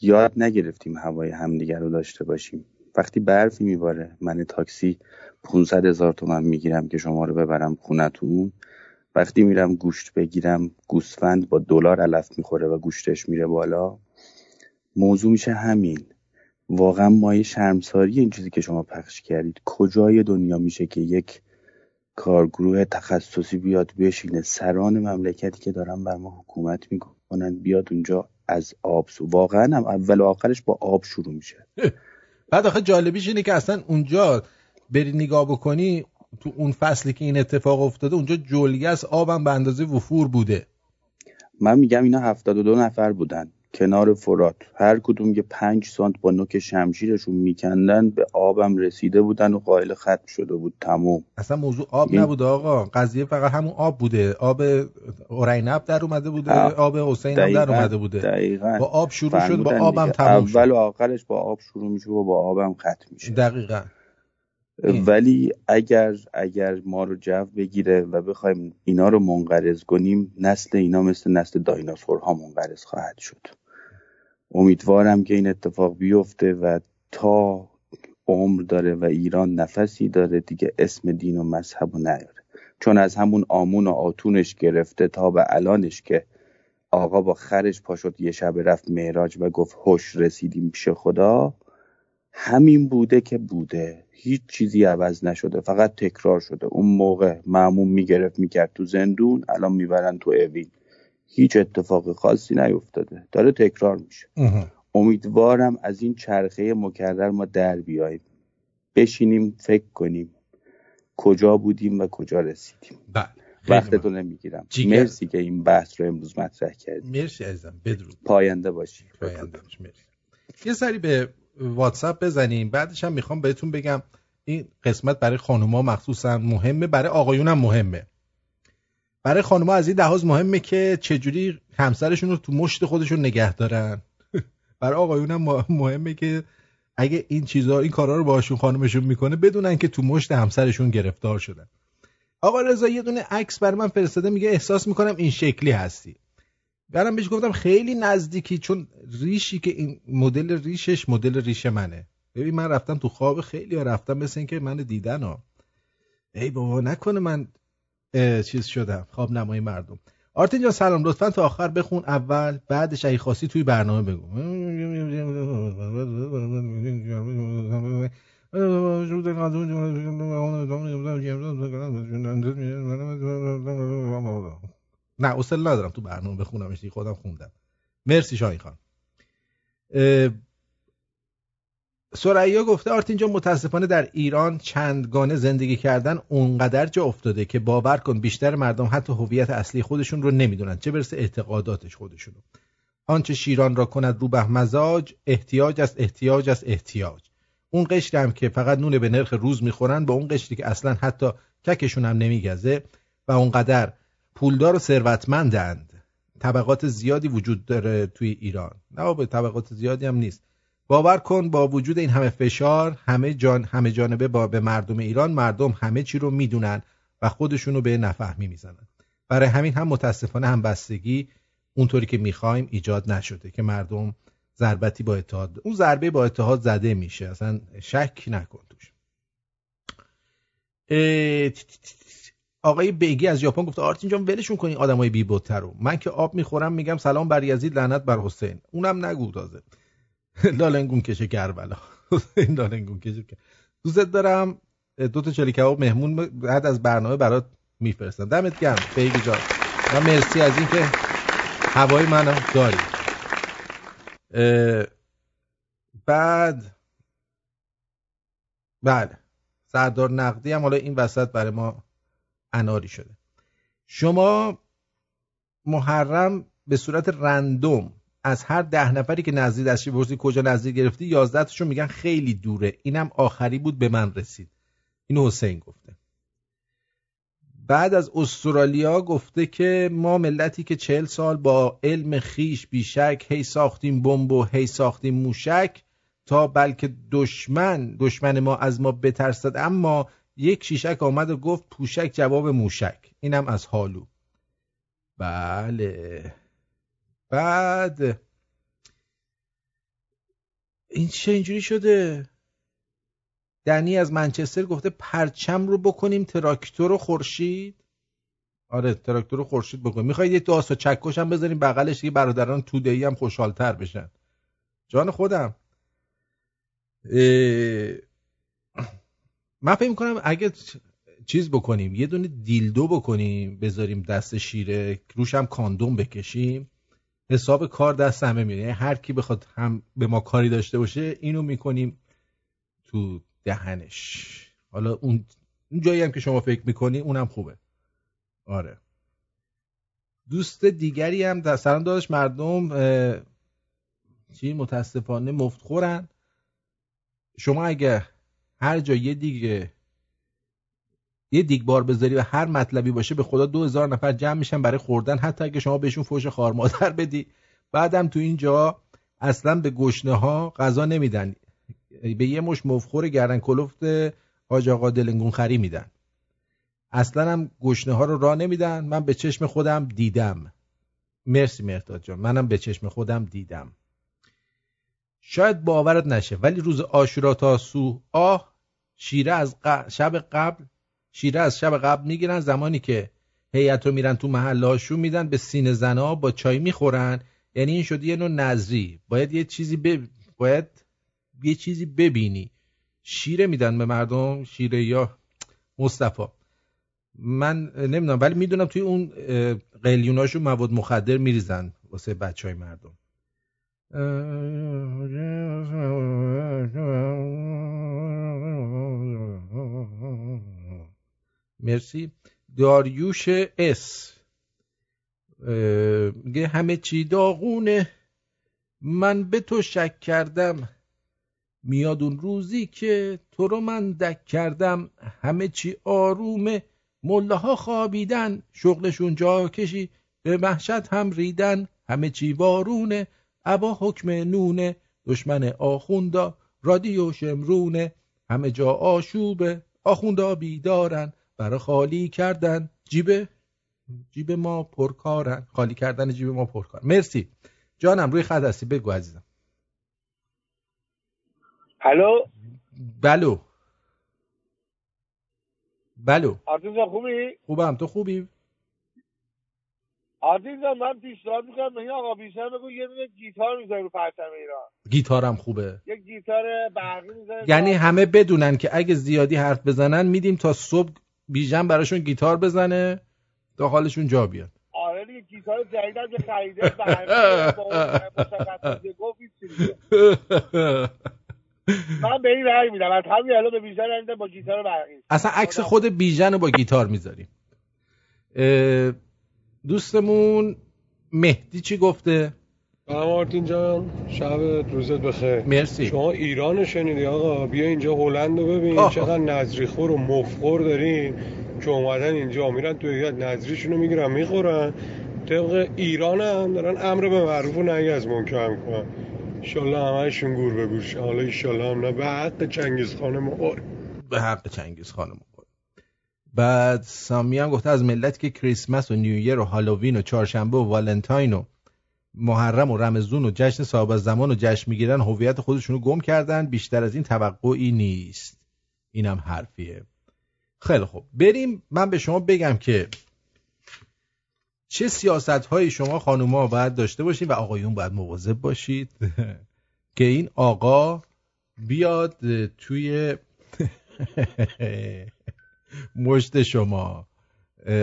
یاد نگرفتیم هوای همدیگر رو داشته باشیم. وقتی برفی میباره من تاکسی 500 هزار تومن می‌گیرم که شما رو ببرم خونتون وقتی میرم گوشت بگیرم گوسفند با دلار علف می‌خوره و گوشتش میره بالا. موضوع میشه همین. واقعا مایه شرمساری این چیزی که شما پخش کردید. کجای دنیا میشه که یک کارگروه تخصصی بیاد بشینه؟ سران مملکتی که دارن بر ما حکومت می‌کنن. بیاد اونجا از آب سو. واقعا هم اول و آخرش با آب شروع میشه. بعد آخه جالبیش اینه که اصلا اونجا بری نگاه بکنی تو اون فصلی که این اتفاق افتاده اونجا جلگس آبم به اندازه وفور بوده. من میگم اینا هفتاد و دو نفر بودن. کنار فرات. هر کدوم یه پنج سانت با نوک شمشیرشون میکندن به آبم رسیده بودن و قائل ختم شده بود. تموم. اصلا موضوع آب این- نبوده آقا. قضیه فقط همون آب بوده. آب اورینب در اومده بوده آه، آب حسین هم در اومده بوده. دقیقاً. با آب شروع شد با آبم. تموم شد. اول و آخرش با آب شروع میشه و با آبم ختم میشه. دقیقا. ولی اگر اگر ما رو جو بگیره و بخوایم اینا رو منقرض کنیم نسل اینا مثل نسل دایناسورها منقرض خواهد شد. امیدوارم که این اتفاق بیفته و تا عمر داره و ایران نفسی داره دیگه اسم دین و مذهب رو نیاره. چون از همون آمون و آتونش گرفته تا به الانش که آقا با خرش پا شد یه شب رفت معراج و گفت هوش رسیدیم پیش خدا همین بوده که بوده. هیچ چیزی عوض نشده فقط تکرار شده. اون موقع معموم می‌گرفت می‌کرد تو زندون الان می‌برن تو اوین. هیچ اتفاق خاصی نیفتاده. داره تکرار میشه. امیدوارم از این چرخه مکرر ما در بیاییم. بشینیم فکر کنیم. کجا بودیم و کجا رسیدیم. بله. وقتتو نمی‌گیرم. جیگر. مرسی که این بحث رو امروز مطرح کردی. مرسی عزیزم. بدرود. پاینده باشی. پاینده مرسی. یه سری به واتساپ بزنیم. بعدش هم می‌خوام بهتون بگم این قسمت برای خانوما مخصوصا مهمه برای آقایون هم مهمه. برای خانوما از این لحاظ مهمه که چجوری همسرشون رو تو مشت خودشون نگه دارن. برای آقایون هم مه- مهمه که اگه این چیزا این کارا رو باشون خانومشون می‌کنه بدونن که تو مشت همسرشون گرفتار شدن. آقا رضا یه دونه عکس برای من فرستاده میگه احساس می‌کنم این شکلی هستی. برام بهش گفتم خیلی نزدیکی چون ریشی که این مدل ریشش مدل ریش منه. ببین من رفتم تو خواب خیلی ها رفتم مثل اینکه من دیدن ها. ای بابا نکنه من چیز شدم. خواب نمای مردم. آرتین جان سلام. لطفا تا آخر بخون. اول بعدش اگه خواستی توی برنامه بگو. نه اصلا ندارم تو برنامه بخونمش. دیگه خودم خوندم. مرسی شاهین خان. سریا گفته آرتین جان متاسفانه در ایران چندگانه زندگی کردن اونقدر جا افتاده که باور کن بیشتر مردم حتی هویت اصلی خودشون رو نمی‌دونن. چه برسه اعتقاداتش خودشونو. آنچه شیران را کند رو به مزاج احتیاج است احتیاج است احتیاج. اون قشری هم که فقط نون به نرخ روز می‌خورن با اون قشری که اصلا حتی ککشون هم نمیگزه و اونقدر پولدار و ثروتمندند طبقات زیادی وجود داره توی ایران. نه به طبقات زیادی هم نیست. باور کن با وجود این همه فشار همه جان همه جانبه با به مردم ایران مردم همه چی رو می‌دونن و خودشونو به نفهمی می‌زنن. برای همین هم متاسفانه همبستگی اونطوری که می‌خوایم ایجاد نشده که مردم ضربتی با اتحاد اون ضربه با اتحاد زده میشه. اصلا شک نکن توش. آقای بیگی از ژاپن گفته آرتین جان ولشون کنین آدمای بی رو. من که آب می‌خورم میگم سلام بر یزید لعنت بر حسین. اونم نگو تازه. لالنگون کشه کربلا. حسین لالنگون کشه کر- دوست دارم. دو تا چلی کباب مهمون بعد از برنامه برات میفرستم. دمت گرم. بیگی جان. و مرسی از اینکه هوای منو داری. بعد بله. سردار نقدی هم حالا این وسط برای ما اناری شده. شما محرم به صورت رندوم از هر ده نفری که نزدیک دستشی پرسی کجا نزدیک گرفتی یازده تاشون میگن خیلی دوره. اینم آخری بود به من رسید. اینو حسین گفته. بعد از استرالیا گفته که ما ملتی که چهل سال با علم خیش بیشک هی ساختیم بمب و هی ساختیم موشک تا بلکه دشمن دشمن ما از ما بترسد. اما یک شیشک آمد و گفت پوشک جواب موشک. اینم از حالو بله. بعد این چه اینجوری شده؟ دنی از منچستر گفته پرچم رو بکنیم تراکتور و خورشید. آره تراکتور و خورشید بکنیم. می‌خواید یه داس و چکش هم بذاریم بغلش دیگه برادران توده‌ای هم خوشحالتر بشن. جان خودم. اه، من فکر می‌کنم اگه چیز بکنیم یه دونه دیلدو بکنیم بذاریم دست شیره روش هم کاندوم بکشیم. حساب کار دست همه میاد یعنی هر کی بخواد هم به ما کاری داشته باشه اینو می‌کنیم تو دهنش. حالا اون اون جایی هم که شما فکر می‌کنی اونم خوبه. آره. دوست دیگری هم در سلام داداش مردم چی؟ متاسفانه مفتخورن شما اگه هر جا دیگه یه دیگبار بذاری و هر مطلبی باشه به خدا دو هزار نفر جمع میشن برای خوردن. حتی اگه شما بهشون فوش خار مادر بدی. بعدم تو اینجا اصلا به گشنه ها غذا نمیدن. به یه مش مفخور گردن کلفت حاج آقا دلنگون خری میدن. اصلا هم گشنه ها رو راه نمیدن. من به چشم خودم دیدم. مرسی مهداد جان. منم به چشم خودم دیدم. شاید باورت نشه ولی روز آشورا تا سو آه شیره از ق- شب قبل شیره از شب قبل می‌گیرن. زمانی که هیئت رو میرن تو محله هاشون میدن به سینه زنا با چای می‌خورن. یعنی این شده یه نوع نظری. باید یه چیزی ب... باید یه چیزی ببینی. شیره میدن به مردم. شیره یا مصطفی. من نمی‌دونم ولی می‌دونم توی اون اه، قلیوناشون مواد مخدر میریزن واسه بچه های مردم مرسی. داریوش اس. میگه همه چی داغونه. من به تو شک کردم. میاد اون روزی که تو رو من دک کردم. همه چی آرومه. مله خوابیدن. شغلشون جا کشی. به وحشت هم ریدن. همه چی وارونه. ابا حکم نونه. دشمن آخوندا. رادیو شمرونه. همه جا آشوبه. آخوندا بیدارن. برا خالی کردن. جیب جیب ما پرکارن. خالی کردن جیب ما پرکار. مرسی. جانم روی خط هستی. بگو عزیزم. الو؟ بلو. بلو. جان خوبی؟ خوبم. تو خوبی؟ جان من پیشنهاد می‌کنم به این آقا بیشتر بگو یه دونه گیتار می‌ذاری رو پرچم ایران. گیتارم خوبه. یک گیتار برقی می‌ذاری. یعنی همه بدونن که اگه زیادی حرف بزنن میدیم تا صبح بیژن براشون گیتار بزنه تا حالشون جا بیاد آره دیگه گیتار جدیدم که خریده گفت. من به این رأی میدم. از همین الان به رأی میدم با گیتار برقی. اصلا عکس خود بیژن رو با گیتار می‌ذاریم. دوستمون مهدی چی گفته؟ سلام آرتین جان. شب روزت بخیر. مرسی. شما ایران شنیدی آقا؟ بیا اینجا هلند رو ببین. آه. چقدر نظری خور و مفخور دارین. که اومدن اینجا میرن تو هیئت نظریشون رو می‌گیرن می‌خورن. طبق ایران هم دارن امر به معروف و نهی از منکر می‌کنن. انشالله همهشون گور به گوش حالا ایشالله هم نه. به حق چنگیز خانه مقر به حق چنگیز خانم بعد سامی هم گفته از ملت که کریسمس و نیویر و هالووین و چهارشنبه و والنتاین و محرم و رمزون و جشن صاحب زمان و جشن می‌گیرن هویت خودشونو گم کردن. بیشتر از این توقعی نیست. اینم حرفیه. خیلی خوب. بریم من به شما بگم که چه سیاست های شما خانوما باید داشته باشید و آقایون باید مواظب باشید که این آقا بیاد توی مشت شما.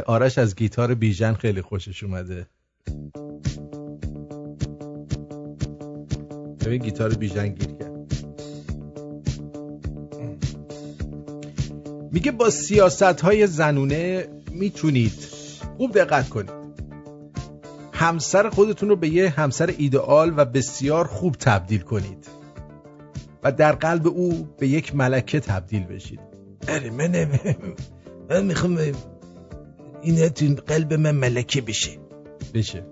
آرش از گیتار بیژن خیلی خوشش اومده. ببین گیتار بیژن گیر کرد. میگه با سیاست های زنونه می‌تونید خوب دقت کنید. همسر خودتون رو به یه همسر ایدئال و بسیار خوب تبدیل کنید و در قلب او به یک ملکه تبدیل بشید. آره من من می‌خوام این تو قلب من ملکه بشه. بشه.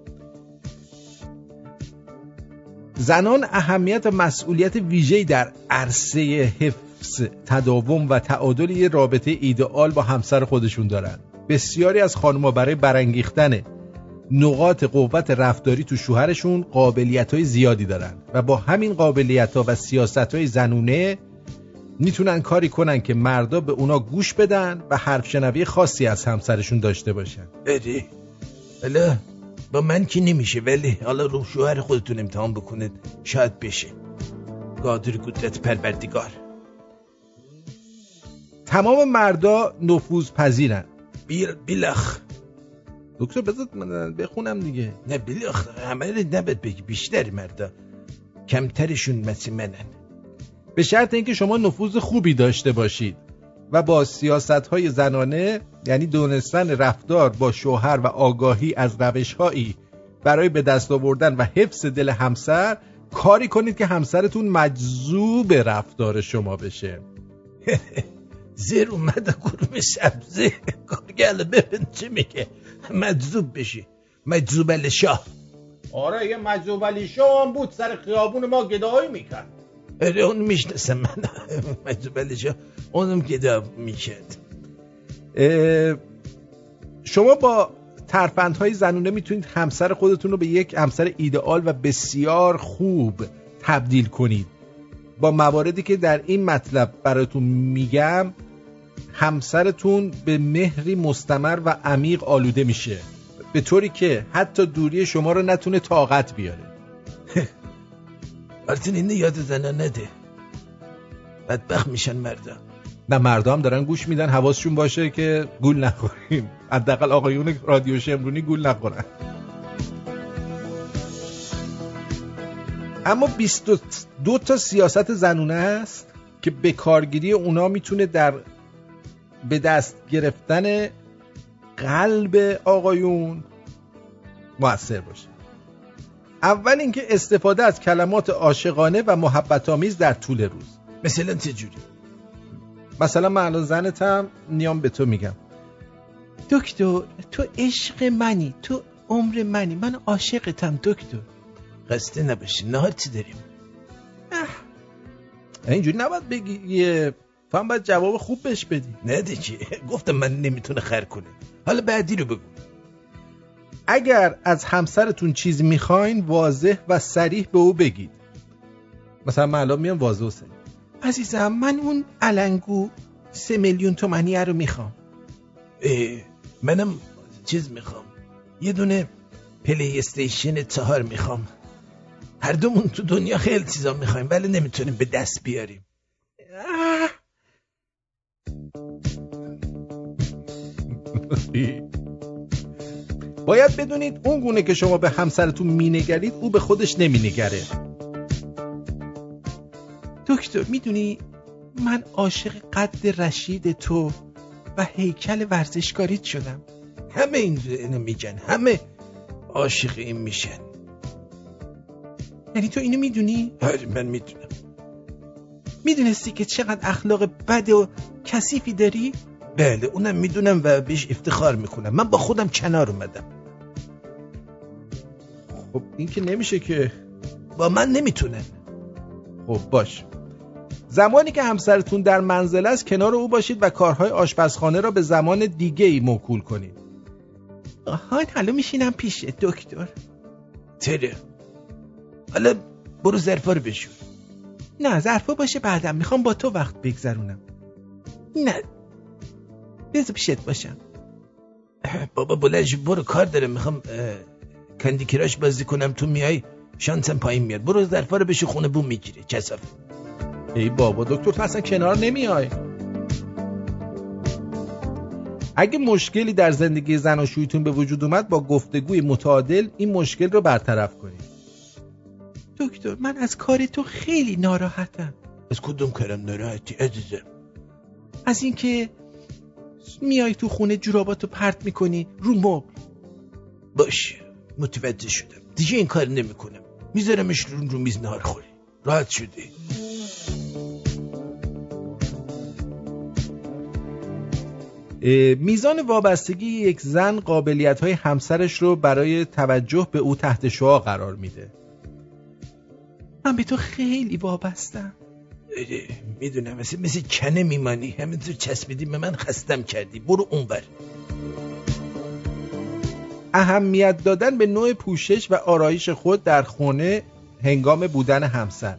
زنان اهمیت و مسئولیت ویژه‌ای در عرصه حفظ تداوم و تعادل یه رابطه ایدئال با همسر خودشون دارن. بسیاری از خانم‌ها برای برانگیختن نقاط قوت رفتاری تو شوهرشون قابلیت های زیادی دارن و با همین قابلیت ها و سیاست های زنونه می‌تونن کاری کنن که مردا به اونا گوش بدن و حرف شنوی خاصی از همسرشون داشته باشن. آره حالا با من که نمیشه ولی حالا رو شوهر خودتون امتحان بکنید شاید بشه. قادر قدرت پروردگار. تمام مردا نفوذ پذیرن بیر بیلخ. دکتر بذار من بخونم دیگه. نه بیلخ همه رو نباید بگی بیشتر مردا. کمترشون مثل منن. به شرط اینکه شما نفوذ خوبی داشته باشید. و با سیاست های زنانه یعنی دونستن رفتار با شوهر و آگاهی از روش هایی برای به دست آوردن و حفظ دل همسر کاری کنید که همسرتون مجذوب رفتار شما بشه. زیر اومده قرم سبزه کارگل ببین چی میگه. مجذوب بشی. مجذوب الشاه آره یه مجذوب علی شام بود سر خیابون ما گدایی می‌کرد. آره اون می‌شناسم من مجذوب الشاه اونم گدا می‌کرد شما با ترفندهای زنونه می‌تونید همسر خودتون رو به یک همسر ایدئال و بسیار خوب تبدیل کنید. با مواردی که در این مطلب براتون میگم همسرتون به مهری مستمر و عمیق آلوده میشه. به طوری که حتی دوری شما رو نتونه طاقت بیاره. آرتین اینه یاد زنان نده. بدبخت میشن مردا. نه مردا هم دارن گوش میدن حواسشون باشه که گول نخوریم. حداقل آقایون رادیو شمرونی گول نخورن. اما 22 تا سیاست زنونه هست که به کارگیری اونا می‌تونه در به دست گرفتن قلب آقایون موثر باشه. اول اینکه استفاده از کلمات عاشقانه و محبت آمیز در طول روز. مثلا چجوری مثلا من الان زنتم نیام به تو میگم. دکتر تو عشق منی تو عمر منی من عاشقتم دکتر. قصده نباشی نهار چی داریم؟ اینجوری نباید بگی یه تو هم باید جواب خوب بهش بدی. نه دیگه گفتم من نمی‌تونه خر کنه. حالا بعدی رو بگو. اگر از همسرتون چیز می‌خواین واضح و سریح به او بگید. مثلا من الان میام واضح و سریح عزیزم من اون علنگو سه میلیون تومنیه رو می‌خوام. منم چیز می‌خوام. یه دونه پلی استیشن چهار می‌خوام. هر دومون تو دنیا خیلی چیزا می‌خوایم ولی نمی‌تونیم به دست بیاریم. باید بدونید اون گونه که شما به همسرتون مینگرید او به خودش نمینگره. دکتر می‌دونی من عاشق قد رشید تو و هیکل ورزشکاریت شدم. همه این اینو میگن همه عاشق این میشن. یعنی تو اینو می‌دونی؟ آره من می‌دونم. می‌دونستی که چقدر اخلاق بد و کثیفی داری؟ بله اونم می‌دونم و بهش افتخار می‌کنم. من با خودم کنار اومدم. خب این که نمیشه که. با من نمی‌تونن خب باش. زمانی که همسرتون در منزل است کنار او باشید و کارهای آشپزخانه را به زمان دیگه ای موکول کنید. آها حالا میشینم پیش دکتر. تره. حالا برو ظرفا رو بشور. نه ظرفا باشه بعدم. می‌خوام با تو وقت بگذرونم. نه. بذار پیشت باشم. بابا بلنش برو کار داره می‌خوام کندی کراش بازی کنم تو میای شانسم پایین میاد. برو ظرفا رو بشو خونه بوم می‌گیره کسافه ای بابا دکتر تو اصلا کنار نمیای. اگه مشکلی در زندگی زناشویتون به وجود اومد با گفتگوی متعادل این مشکل رو برطرف کنید. دکتر من از کار تو خیلی ناراحتم. از کدوم کارم ناراحتی عزیزم؟ از اینکه میای تو خونه جوراباتو پرت می‌کنی رو مبل. باشه. متوجه شدم. دیگه این کار نمی‌کنم. میذارمش رو رو میز نهار خوری راحت شدی میزان وابستگی یک زن قابلیت های همسرش رو برای توجه به او تحت شعا قرار میده. من به تو خیلی وابستم. می‌دونم. مثل, مثل کنه میمانی. همینطور چسبیدی به من خستم کردی. برو اونور. اهمیت دادن به نوع پوشش و آرایش خود در خونه هنگام بودن همسر.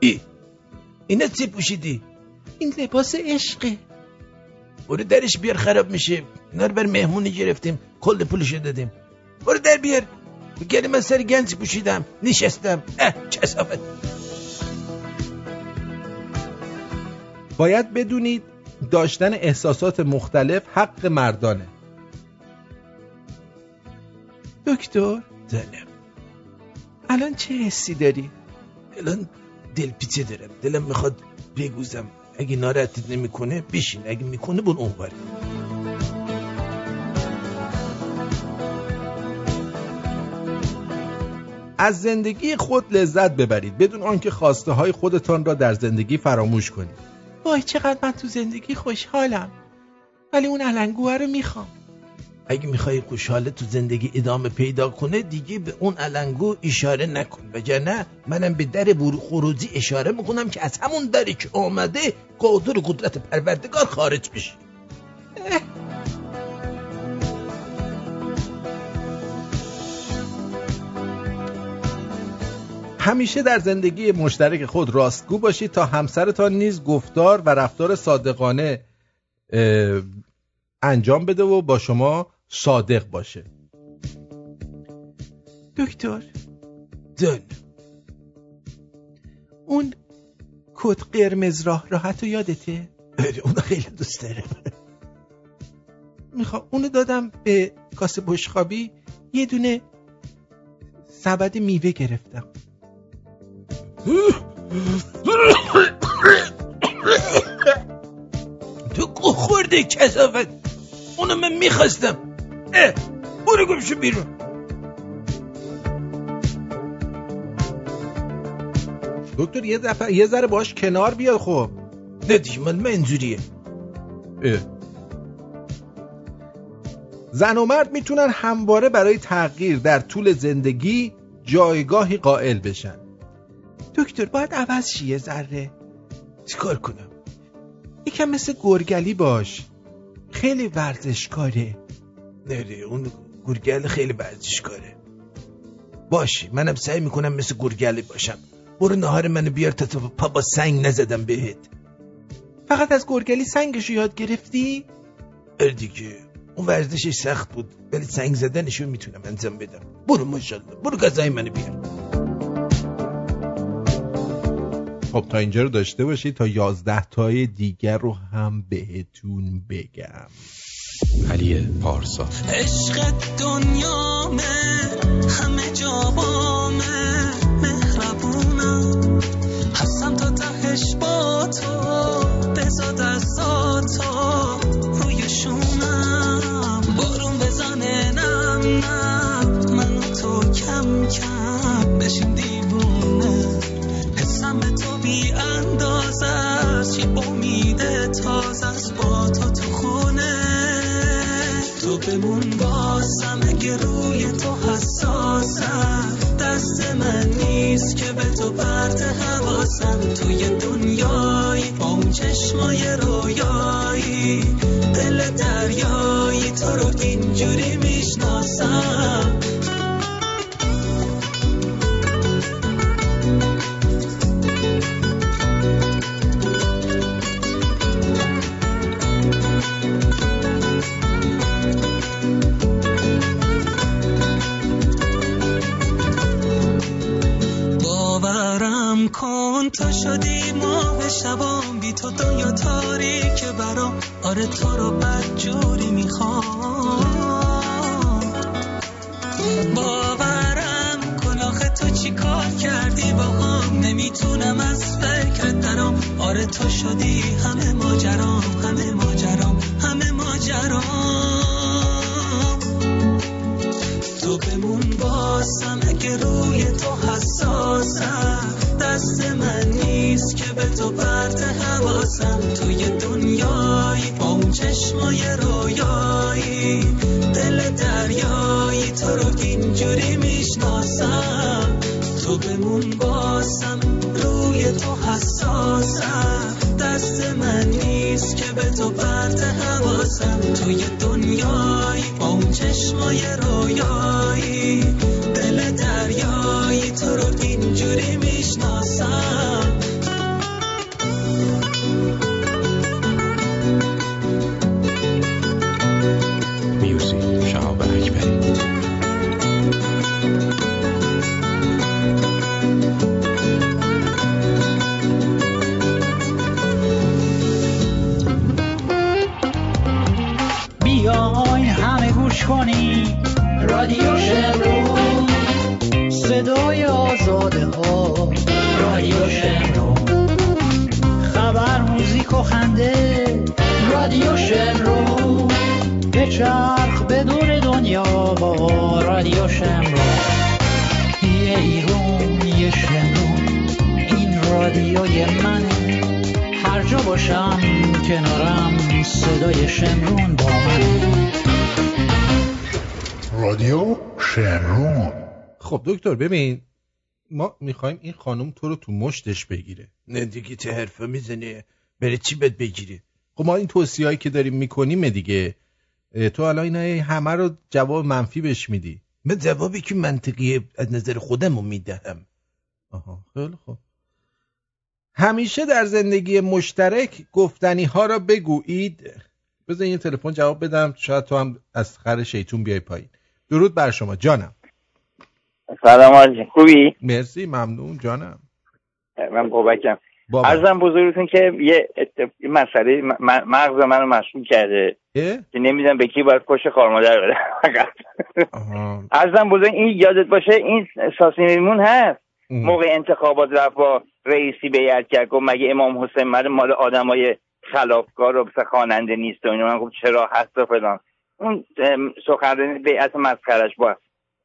ای اینا چی پوشیدی؟ این لباس عشقه. برو درش بیار خراب میشه. اینا رو بر مهمونی گرفتیم کل پولشو دادیم. برو در بیار. گلی من سر گنج پوشیدم نشستم. اه کسافت باید بدونید داشتن احساسات مختلف حق مردانه. دکتر؟ زنم الان چه حسی داری؟ الان دلپیچه دارم. دلم می‌خواد بگوزم. اگه ناراحتت نمی‌کنه بشین. اگه می‌کنه بون اونور از زندگی خود لذت ببرید. بدون آنکه خواسته های خودتان را در زندگی فراموش کنید. وای چقدر من تو زندگی خوشحالم. ولی اون علنگوه رو می‌خوام. اگه می‌خوای خوشحاله تو زندگی ادامه پیدا کنه دیگه به اون علنگو اشاره نکن. وگرنه منم به در خروجی اشاره می‌کنم که از همون دری که آمده قادر قدرت پروردگار خارج بشه. همیشه در زندگی مشترک خود راستگو باشید تا همسرتان نیز گفتار و رفتار صادقانه انجام بده و با شما صادق باشه. دکتر. جان. اون کت قرمز راه راحت رو یادته؟ اون خیلی دوست دارم. می‌خوام اونو دادم به کاسه بشخابی یه دونه سبد میوه گرفتم. تو خوردی مرده کسافت؟ اونو من می‌خواستم. اه برو گم شو بیرون. دکتر یه دفعه یه ذره باش کنار بیا خب. نه دیگه من من اینجوریه اه. زن و مرد می‌تونن همواره برای تغییر در طول زندگی جایگاهی قائل بشن. دکتر باید عوض شی یه ذره. چیکار کنم؟ یکم مثل گرگلی باش. خیلی ورزشکاره. نه اون گرگل خیلی ورزشکاره. باشه منم سعی می‌کنم مثل گرگلی باشم. برو نهار منو بیار تا تو پا با سنگ نزدم بهت. فقط از گرگلی سنگشو یاد گرفتی؟ دیگه اون ورزشش سخت بود ولی سنگ زدنشو می‌تونم انجام بدم. برو ماشاءالله برو گازای منو بیار. خب تا اینجا رو داشته باشید تا یازده تای دیگر رو هم بهتون بگم. علی پارسا. عشق دنیامه همه جا بامه مهربونم. هستم تا تهش با تو بزاد از ذاتا روی شونم. بارون بزنه نم نم من تو کم کم. بی اندازه است. یه امید تازه است با تو تو خونه. تو بمون بازم اگه روی تو حساسم دست من نیست که به تو پرت حواسم. توی دنیایی با اون چشمای رویایی. دل دریایی تو رو اینجوری می‌شناسم. کن تو شدی ماه شبام بی تو دنیا تاریک برام. آره تو رو بدجوری می‌خوام. باورم کن آخه تو چی کار کردی با هم؟ نمی‌تونم از فکرت درام آره تو شدی همه ماجرام همه ماجرام همه ماجرام. تو بمون باسم اگه روی تو حساسم. دست من نیست که به تو پرت حواسم. توی دنیایی با اون چشمای رویایی. دل دریایی تو رو اینجوری می‌شناسم. تو بمون باسم روی تو حساسم. دست من نیست که به تو پرت حواسم. توی دنیایی با اون چشمای رویایی. دل دریایی تو رو رادیو شمرو یه ایرون یه شمرو این رادیوی منه هر جا باشم کنارم صدای شمرون با من رادیو شمرون خب دکتر ببین ما می‌خوایم این خانم تو رو تو مشتش بگیره. نه دیگه چه حرفه می‌زنه؟ بره چی بد بگیره؟ خب ما این توصیه‌ای که داریم می‌کنیم دیگه. تو الان اینا همه رو جواب منفی بهش میدی. من جوابی که منطقیه از نظر خودم رو می‌دهم. آها خیلی خوب. همیشه در زندگی مشترک گفتنی ها را بگویید بذار یه تلفن جواب بدم شاید تو هم از خر شیطون بیای پایین. درود بر شما جانم. سلام آجی خوبی؟ مرسی ممنون جانم. من بابکم. بابا. ارزم بزرگتون که یه مسئله م- م- مغز منو مشغول کرده. اه؟ که نمی‌دونم به کی باید پشت خارمادر بده ارزم بزرگ این یادت باشه این ساسی میمون هست. موقع انتخابات رفت با رئیسی بیعت کرد گفت مگه امام حسین مال مال آدمای خلافکار و خواننده نیست و اینا. من گفت چرا هست و فلان. اون ام، سخنرانی بیعت مسخرش با.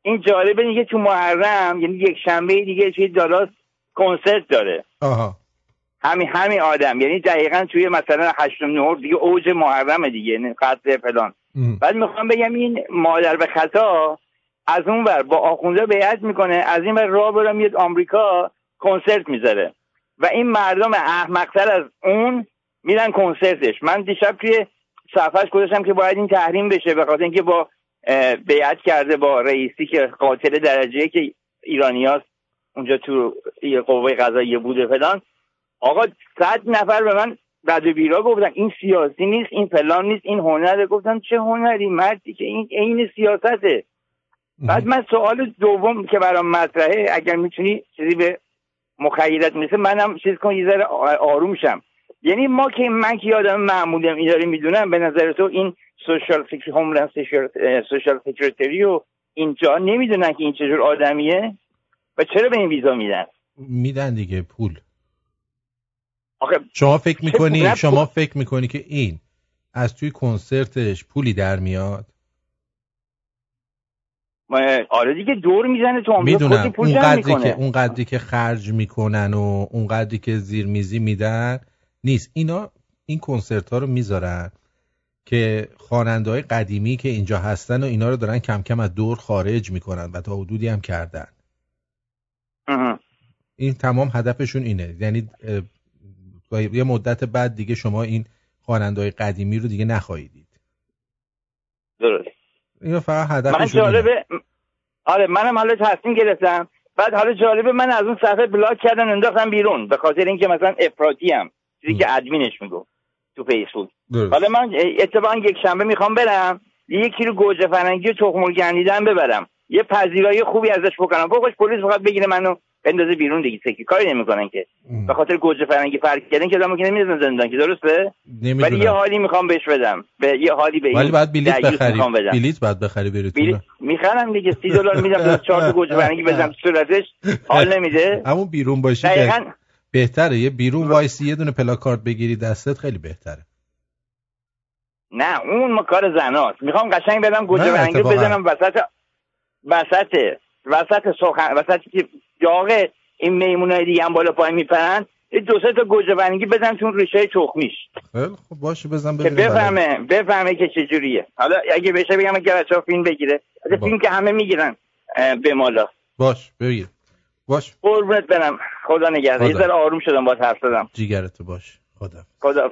این جالبه دیگه تو محرم یعنی یک شنبه دیگه توی دالاس کنسرت داره. آها. همین همین آدم. یعنی دقیقا توی مثلا هشتم نهم دیگه اوج محرم دیگه یعنی قطع فلان. بعد می‌خوام بگم این مادر به خطا از اون ور با آخونده بیعت می‌کنه از این ور راه برم میاد آمریکا کنسرت می‌ذاره. و این مردم احمقتر از اون میرن کنسرتش. من دیشب توی صفحش گذاشتم که باید این تحریم بشه به خاطر اینکه با بیعت کرده با رئیسی که قاتل درجه که ایرانیاست اونجا تو قوه قضاییه بوده فلان. آقا صد نفر به من و بیرا گفتن این سیاسی نیست این فلان نیست این هنره گفتم چه هنری؟ مردی که این عین سیاسته. بعد من سوال دوم که برام مطرحه اگر می‌تونی چیزی به مخیلت می‌رسه منم چیز کن یه ذره آروم شم. یعنی ما که من که آدم معمولیم این داره می‌دونم به نظر تو این سوشال فکر هوملند سوشال و اینجا نمی‌دونن که این چجور آدمیه؟ و چرا به این ویزا میدن؟ میدن دیگه پول. آخه شما فکر می‌کنی شما فکر می‌کنی که این از توی کنسرتش پولی در میاد؟ آره دیگه دور می‌زنه تو می‌دونم. اون قدری که اون قدری که خرج می‌کنن و اون قدری که زیرمیزی میدن نیست. اینا این کنسرت ها رو می‌ذارن که خواننده های قدیمی که اینجا هستن و اینا رو دارن کم کم از دور خارج می‌کنن و تا حدودی هم کردن. این تمام هدفشون اینه. یعنی با یه مدت بعد دیگه شما این خواننده های قدیمی رو دیگه نخواهید دید درست. اینا فقط من هدفشون اینه. جالبه آره منم حالا تصمیم گرفتم. بعد حالا جالبه من از اون صفحه بلاک کردن انداختم بیرون به خاطر اینکه مثلا افراطی هم چیزی که ادمینش می‌گفت تو فیسبوک. درست. حالا من اتفاقا یک شنبه می‌خوام برم یه کیلو گوجه فرنگی و تخم گندیدن ببرم. یه پذیرایی خوبی ازش بکنم. فوقش پلیس فقط بگیره منو. بندازه بیرون دیگه. سکی کاری نمی‌کنن که. به خاطر گوجه فرنگی فرق کردن که آدمو که نمی‌زنن زندان که. درسته؟ نمی‌دونم. ولی یه حالی می‌خوام بهش بدم. به یه حالی به ولی باید بلیت بخری. بلیت باید بخری بری تو بلیط می‌خرم دیگه. سی دلار میدم. دو چهار تا گوجه فرنگی بزنم صورتش. حال نمیده. همون بیرون باشی که دقیقاً. بهتره. یه بیرون وایسی یه دونه پلاکارد بگیری دستت خیلی بهتره. نه اون ما کار زناست. می‌خوام قشنگ بدم گوجه فرنگی. بزنم وسط وسط وسط سخن وسط که داغ این میمونای دیگه هم بالا پایین میپرن یه دو سه تا گوجه بزن تو ریشه تخمیش. خیلی خب باشه بزن که برای- بفهمه بفهمه که چجوریه حالا اگه بشه بگم ها فیلم بگیره از فیلم که همه می‌گیرن به مالا. باش بگیر. باش. قربونت برم. خدا نگهدار. یه خدا. ذره آروم شدم با حرف زدم. جیگرتو باش. خدا. خدا.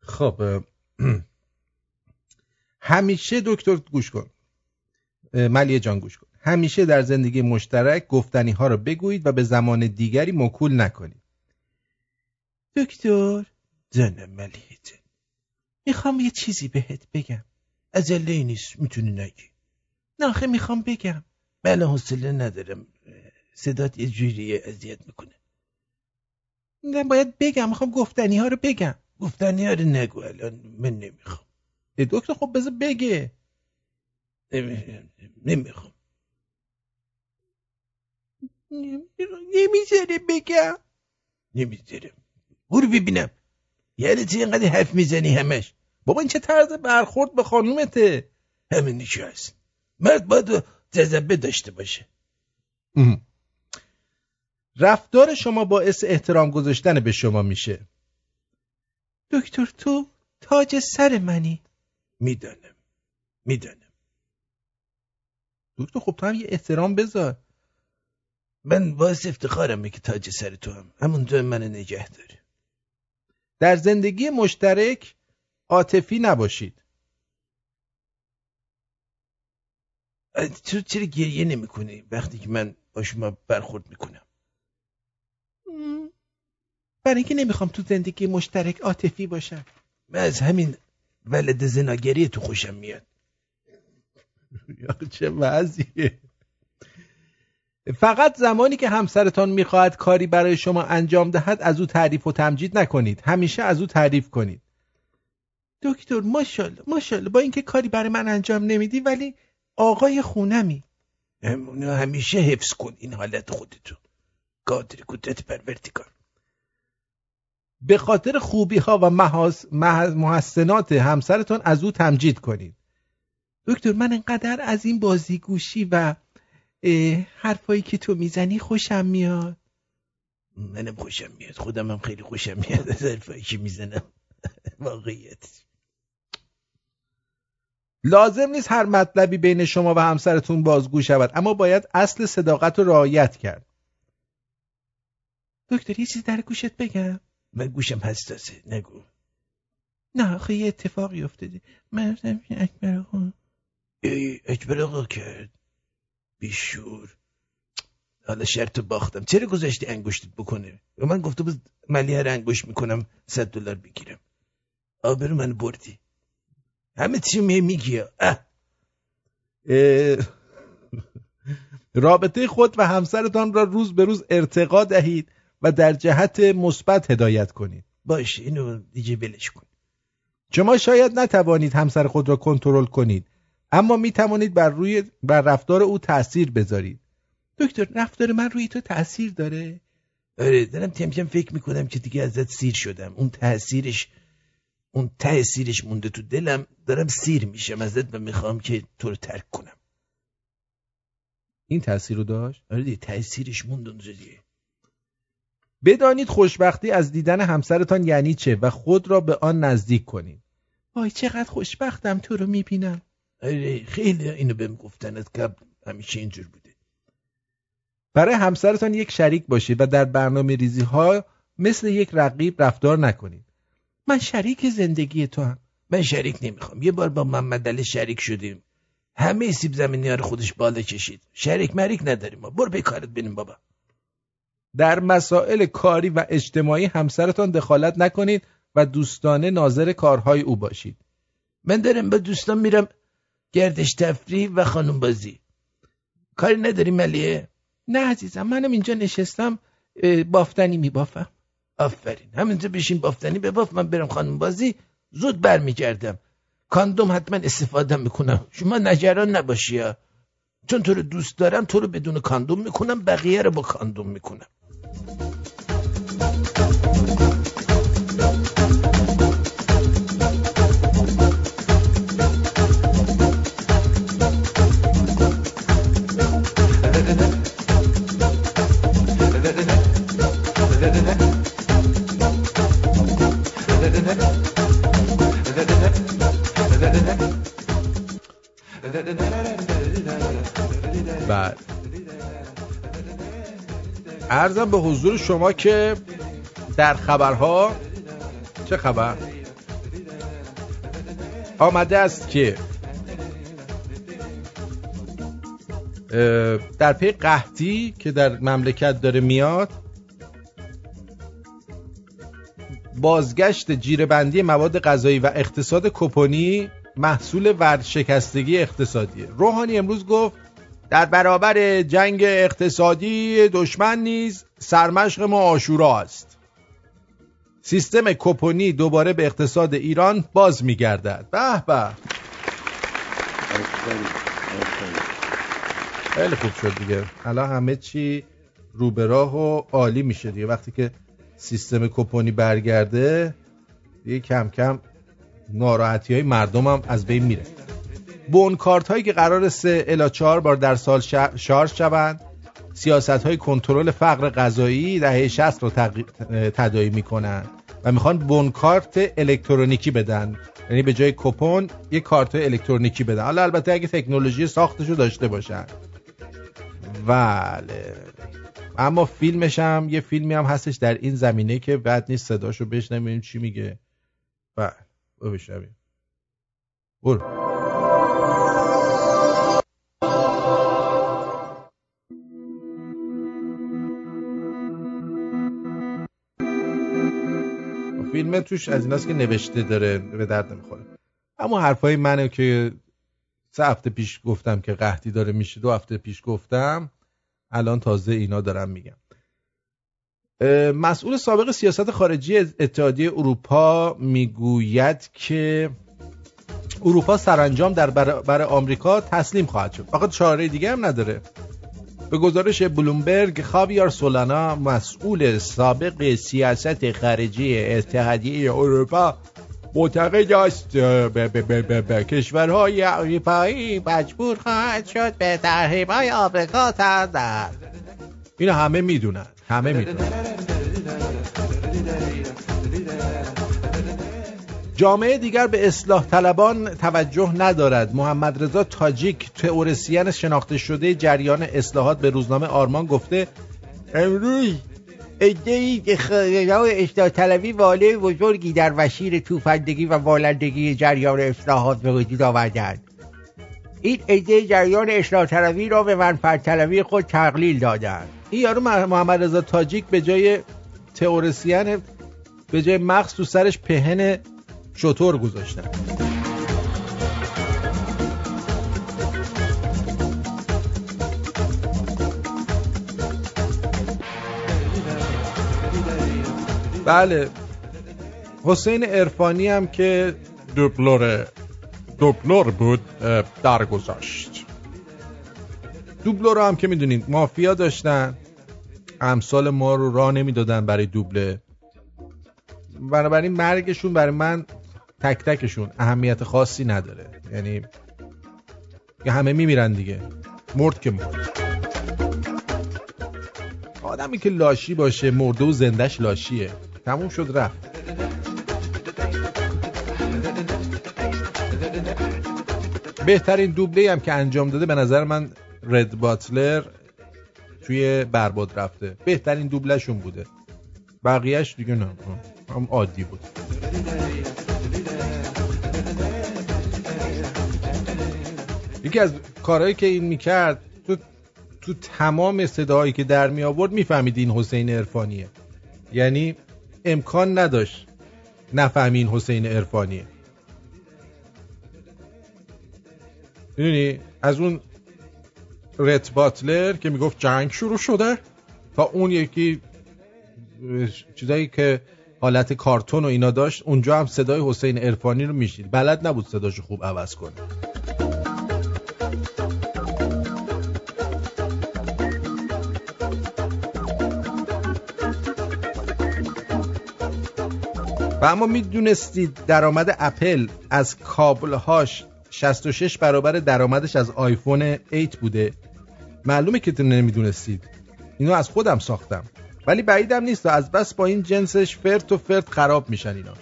خب اه، همیشه دکتر گوش کن. ملیه جان گوش کن. همیشه در زندگی مشترک گفتنی ها رو بگویید و به زمان دیگری مکول نکنید. دکتر ملیه جان می‌خوام یه چیزی بهت بگم. عجله نیست می‌تونی نگی. نه آخه می‌خوام بگم. بله حوصله ندارم. صدات یه جوریه اذیت می‌کنه. نه باید بگم. می‌خوام گفتنی ها رو بگم. گفتنی ها رو نگو الان. من نمی‌خوام. دکتر خب بذار بگه. نمی- نمی‌خوام. نمی‌ذاره بگم. نمی‌ذارم. برو ببینم. یعنی چی اینقدر حرف می‌زنی همش؟ بابا این چه طرز برخورد به خانومته؟ همین هست مرد باید جذبه داشته باشه. رفتار شما باعث احترام گذاشتن به شما میشه. دکتر تو تاج سر منی. می‌دانم. می‌دانم. دکتر خب تو هم یه احترام بذار. من باعث افتخارمه که تاج سر تو هم. همونجا من نگه داره در زندگی مشترک عاطفی نباشید. تو چرا گریه نمی کنی وقتی که من با شما برخورد می‌کنم؟ برای اینکه نمی‌خوام تو زندگی مشترک عاطفی باشم. من از همین ولد زناگری تو خوشم میاد. چه وضعیه. فقط زمانی که همسرتان می‌خواهد کاری برای شما انجام دهد از او تعریف و تمجید نکنید. همیشه از او تعریف کنید. دکتر ماشاءالله ماشاءالله با اینکه کاری برای من انجام نمیدی ولی آقای خونمی. همیشه حفظ کن این حالت خودتو. قادر قدرت پروردگار به خاطر خوبی ها و محسنات همسرتون از او تمجید کنید. دکتر من انقدر از این بازیگوشی و حرفایی که تو می‌زنی خوشم میاد. منم خوشم میاد. خودم هم خیلی خوشم میاد از حرفایی که می‌زنم. واقعیت. لازم نیست هر مطلبی بین شما و همسرتون بازگو شود اما باید اصل صداقت رو رعایت کرد. دکتر یه چیز در گوشت بگم. من گوشم حساسه. نگو. نه آخه یه اتفاقی افتاده. من رفتم اکبر آقا ای اکبر آقا کرد. بیشور. حالا شرط باختم. چرا گذاشتی انگشتت بکنه؟ و من گفته بود ملیه رو انگشت می‌کنم صد دلار بگیرم. آبرو من بردی. همه چی می میگی. رابطه خود و همسرتان را روز به روز ارتقا دهید و در جهت مثبت هدایت کنید. باشه اینو دیگه بلش کن. شما شاید نتوانید همسر خود را کنترل کنید. اما می توانید بر روی بر رفتار او تاثیر بذارید. دکتر رفتار من روی تو تاثیر داره؟ آره دارم تیم تیم فکر می‌کنم که دیگه ازت سیر شدم. اون تاثیرش اون ته سیرش مونده تو دلم. دارم سیر میشم. ازت و می‌خوام که تو رو ترک کنم. این تاثیر رو داشت؟ آره دیگه تاثیرش موند اونجا دیگه. بدانید خوشبختی از دیدن همسرتان یعنی چه و خود را به آن نزدیک کنید. وای چقدر خوشبختم تو رو می‌بینم. خیلی اینو بهم گفتنت قبل همیشه اینجور بوده. برای همسرتان یک شریک باشید و در برنامه ریزی ها مثل یک رقیب رفتار نکنید. من شریک زندگی تو هم. من شریک نمی‌خوام. یه بار با محمد علی شریک شدیم. همه سیب زمینی ها رو خودش بالا کشید. شریک مریک نداریم ما. برو به کارت بینیم بابا. در مسائل کاری و اجتماعی همسرتان دخالت نکنید و دوستانه ناظر کارهای او باشید. من دارم با دوستان میرم گردش تفریح و خانم بازی. کاری نداری ملیه نه عزیزم منم اینجا نشستم بافتنی میبافم. آفرین. همینجا بشین بافتنی بباف من برم خانم بازی. زود برمیگردم. کاندوم حتما استفاده می‌کنم. شما نگران نباشی ها. چون تو رو دوست دارم تو رو بدون کاندوم می‌کنم بقیه رو با کاندوم می‌کنم. بعد ارزم به حضور شما که در خبرها چه خبر؟ آمده است که در پی قحطی که در مملکت داره میاد بازگشت جیرهبندی مواد غذایی و اقتصاد کپونی محصول ورشکستگی اقتصادیه روحانی امروز گفت در برابر جنگ اقتصادی دشمن نیز سرمشق ما آشورا است. سیستم کپونی دوباره به اقتصاد ایران باز میگردد. به به. خیلی خوب شد دیگه. الان همه چی رو به راه و عالی میشه دیگه. وقتی که سیستم کپونی برگرده دیگه کم کم ناراحتی های مردم هم از بین میره. بون کارت هایی که قرار سه الا چهار بار در سال شارژ شوند سیاست های کنترل فقر غذایی دهه 60 رو تق- تداعی می‌کنن و می‌خوان بون کارت الکترونیکی بدن. یعنی به جای کپون یه کارت الکترونیکی بدن. حالا البته اگه تکنولوژی ساختش رو داشته باشن. بله. اما فیلمش هم یه فیلمی هم هستش در این زمینه که بد نیست صداشو بشنویم چی میگه. بله. برو بشنویم برو فیلم توش از ایناست که نوشته داره به درد نمی‌خوره اما حرفای منه که سه هفته پیش گفتم که قحطی داره میشه دو هفته پیش گفتم الان تازه اینا دارم میگم مسئول سابق سیاست خارجی اتحادیه اروپا می‌گوید که اروپا سرانجام در برابر آمریکا تسلیم خواهد شد. فقط چاره دیگه هم نداره. به گزارش بلومبرگ خاویار سولانا مسئول سابق سیاست خارجی اتحادیه اروپا معتقد است کشورهای اروپایی مجبور خواهد شد به تحریم‌های آمریکا تن دهد اینو همه می‌دونن. همه می‌دونن. جامعه دیگر به اصلاح طلبان توجه ندارد. محمد رضا تاجیک تئوریسین شناخته شده جریان اصلاحات به روزنامه آرمان گفته امروز ادهی اصلاح طلبی واله بزرگی در وشیر توفندگی و والندگی جریان اصلاحات به وجود آوردند. این عده جریان اصلاح طلبی را به منفعت طلبی خود تقلیل دادند. این یارو مح- محمد رضا تاجیک به جای تئوریسین به جای مغز تو سرش پهن شطور گذاشتن. بله. حسین ارفانی هم که دوبلور دوبلور بود اه، درگذاشت دوبلور هم که می‌دونید مافیا داشتن. امثال ما رو راه نمی‌دادن برای دوبله. بنابراین مرگشون برای من تک تکشون اهمیت خاصی نداره. یعنی همه میمیرن دیگه. مرد که مرد. آدمی که لاشی باشه مرده و زندش لاشیه. تموم شد رفت. بهترین دوبله هم که انجام داده به نظر من رد باتلر توی برباد رفته. بهترین دوبلشون بوده. بقیهش دیگه نه. هم عادی بود. یکی از کارهایی که این می‌کرد تو تو تمام صداهایی که در می آورد می‌فهمید این حسین عرفانیه. یعنی امکان نداشت نفهمی این حسین عرفانیه. می‌دونی؟ از اون رت باتلر که می‌گفت جنگ شروع شده تا اون یکی چیزایی که حالت کارتون و اینا داشت اونجا هم صدای حسین عرفانی رو میشید بلد نبود صداشو خوب عوض کنه. و اما می‌دونستید درآمد اپل از کابلهاش 66 برابر درآمدش از آیفون 8 بوده. معلومه که نمی‌دونستید. اینو از خودم ساختم. ولی بعیدم نیست از بس با این جنسش فرت و فرت خراب میشن اینا.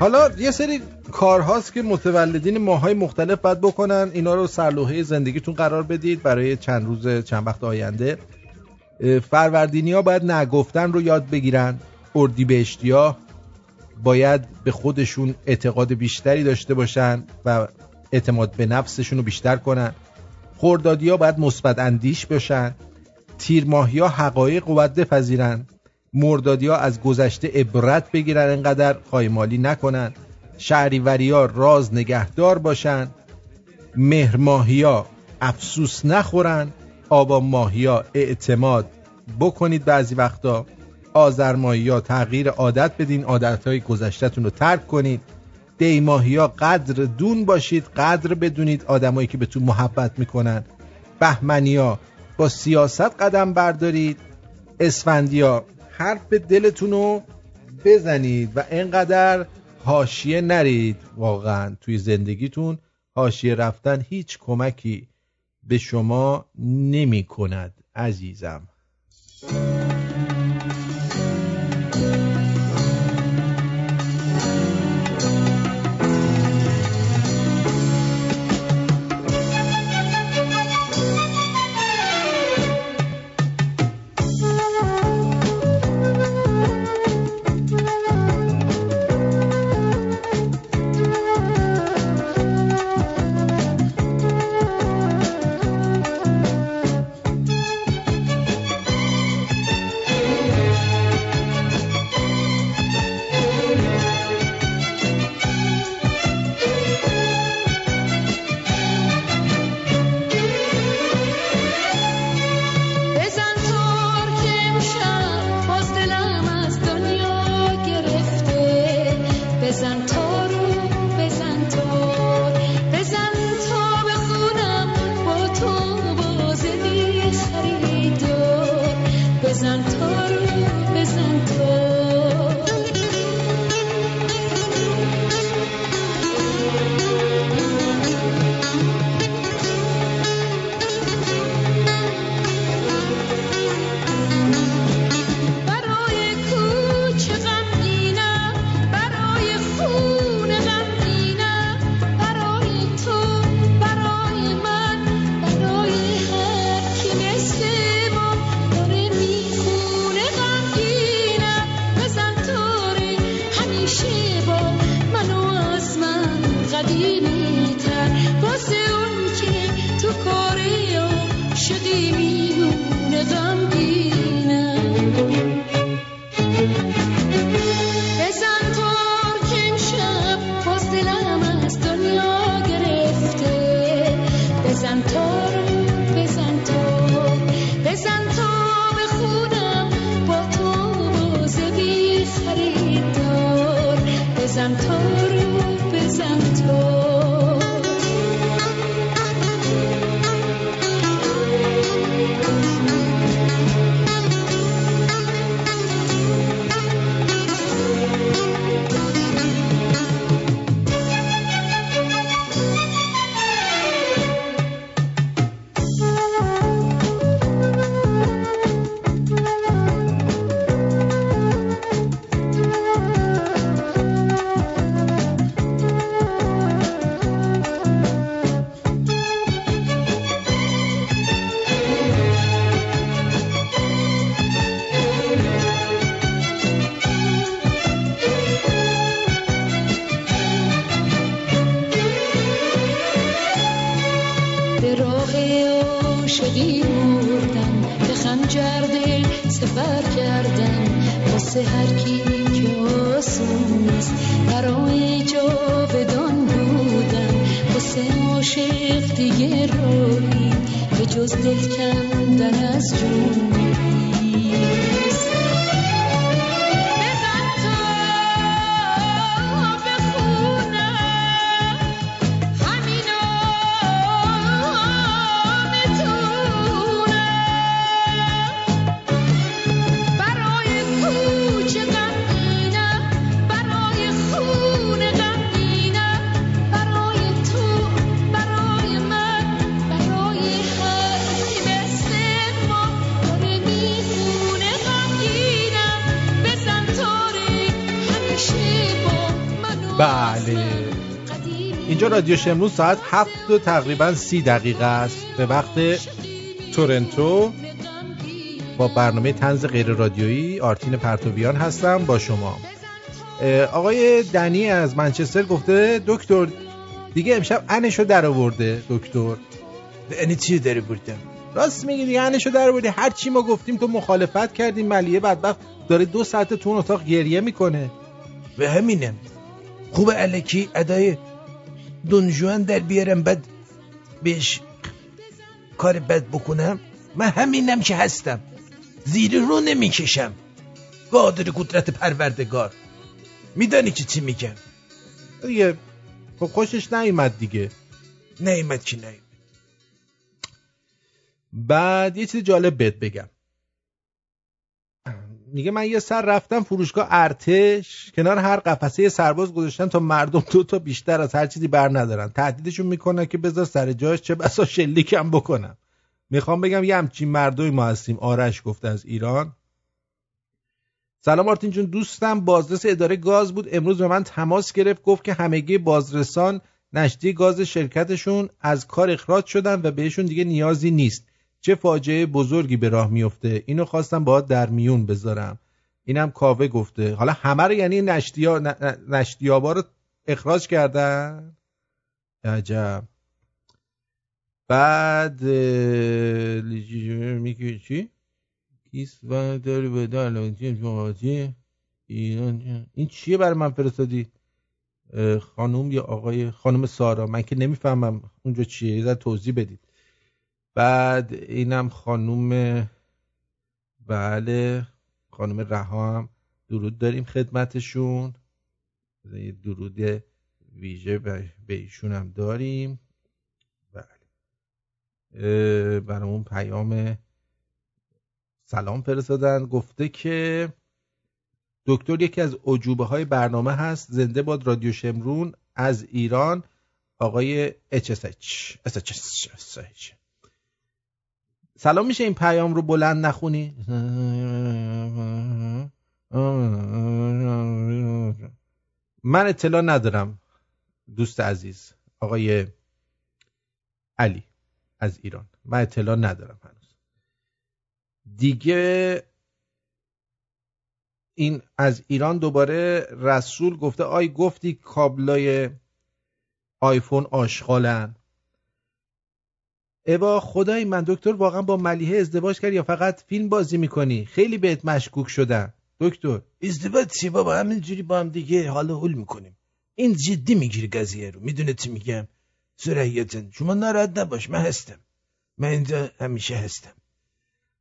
حالا یه سری کارهاست که متولدین ماهای مختلف باید بکنن. اینا رو سرلوحه زندگیتون قرار بدید برای چند روز چند وقت آینده. فروردینی ها باید نگفتن رو یاد بگیرن. اردیبهشتیا. باید به خودشون اعتقاد بیشتری داشته باشن و اعتماد به نفسشون رو بیشتر کنن. خوردادی ها باید مثبت اندیش باشن. تیر ماهی ها حقایق باید بپذیرن. مردادی ها از گذشته عبرت بگیرن انقدر خایمالی نکنن. شهریوری ها راز نگهدار باشن. مهر ماهی ها افسوس نخورن. آبان ماهی ها اعتماد بکنید بعضی وقتا. آذر ماهی ها تغییر عادت بدین عادت های گذشتهتون رو ترک کنید. دی ماهی ها قدر دون باشید قدر بدونید آدمایی که بهتون محبت می‌کنن. بهمنی ها با سیاست قدم بردارید. اسفندیا حرف دلتون رو بزنید و انقدر حاشیه نرید. واقعا توی زندگیتون حاشیه رفتن هیچ کمکی به شما نمی کند عزیزم. رادیو شمرون ساعت هفت و تقریبا سی دقیقه است. به وقت تورنتو با برنامه تنز غیر رادیویی آرتین پرتویان هستم با شما. آقای دنی از منچستر گفته دکتر دیگه امشب انشو در آورده دکتر. یعنی چی داری بردم راست میگی دیگه انشو در آوردی. هر چی ما گفتیم تو مخالفت کردیم. ملیه بدبخت داره دو ساعت تو اون اتاق گریه می‌کنه. به همینم خوب علکی ادای دونجوان در بیارم بعد بهش کار بد بکنم. من همینم که هستم. زیر رو نمی‌کشم. قادر قدرت پروردگار. میدانی که چی میگم؟ دیگه خب خوشش نیومد دیگه. نیومد که نیومد. بعد یه چیز جالب بهت بگم. میگه من یه سر رفتم فروشگاه ارتش کنار هر قفسه سرباز گذاشتن تا مردم دو تا بیشتر از هر چیزی بر ندارن. تهدیدشون می‌کنن که بذار سر جاش چه بسا شلیکم بکنم می‌خوام بگم یه همچین مردمی ما هستیم آرش گفته از ایران. سلام آرتین جون دوستم بازرس اداره گاز بود. امروز به من تماس گرفت گفت که همگی بازرسان نشتی گاز شرکتشون از کار اخراج شدن و بهشون دیگه نیازی نیست. چه فاجعه بزرگی به راه میفته اینو خواستم باهات در میون بذارم. اینم کاوه گفته. حالا همه رو یعنی نشتیا نشتیابا رو اخراج کردن؟ عجب. بعد میگه چی؟ کیس و داری به ایران این چیه برای من فرستادی؟ اه، خانوم یا آقای خانم سارا. من که نمی‌فهمم اونجا چیه. یه توضیح بدید. بعد اینم خانوم بله خانم رها هم درود داریم خدمتشون. یه درود ویژه به ایشون هم داریم. بله. برامون پیام سلام فرستادن. گفته که دکتر یکی از عجوبه های برنامه هست زنده باد رادیو شمرون از ایران آقای HSH SHH. سلام میشه این پیام رو بلند نخونی؟ من اطلاع ندارم دوست عزیز آقای علی از ایران. من اطلاع ندارم هنوز. دیگه این از ایران دوباره رسول گفته آی گفتی کابلای آیفون آشغالن؟ اوا خدای من دکتر واقعا با ملیحه ازدواج کرد یا فقط فیلم بازی می‌کنی؟ خیلی بهت مشکوک شدن دکتر. ازدواج چی بابا؟ همینجوری با هم دیگه حال و حل می‌کنیم. این جدی می‌گیری قضیه رو. می‌دونه چی میگم؟ سرعیه جان شما ناراحت نباش من هستم. من اینجا همیشه هستم.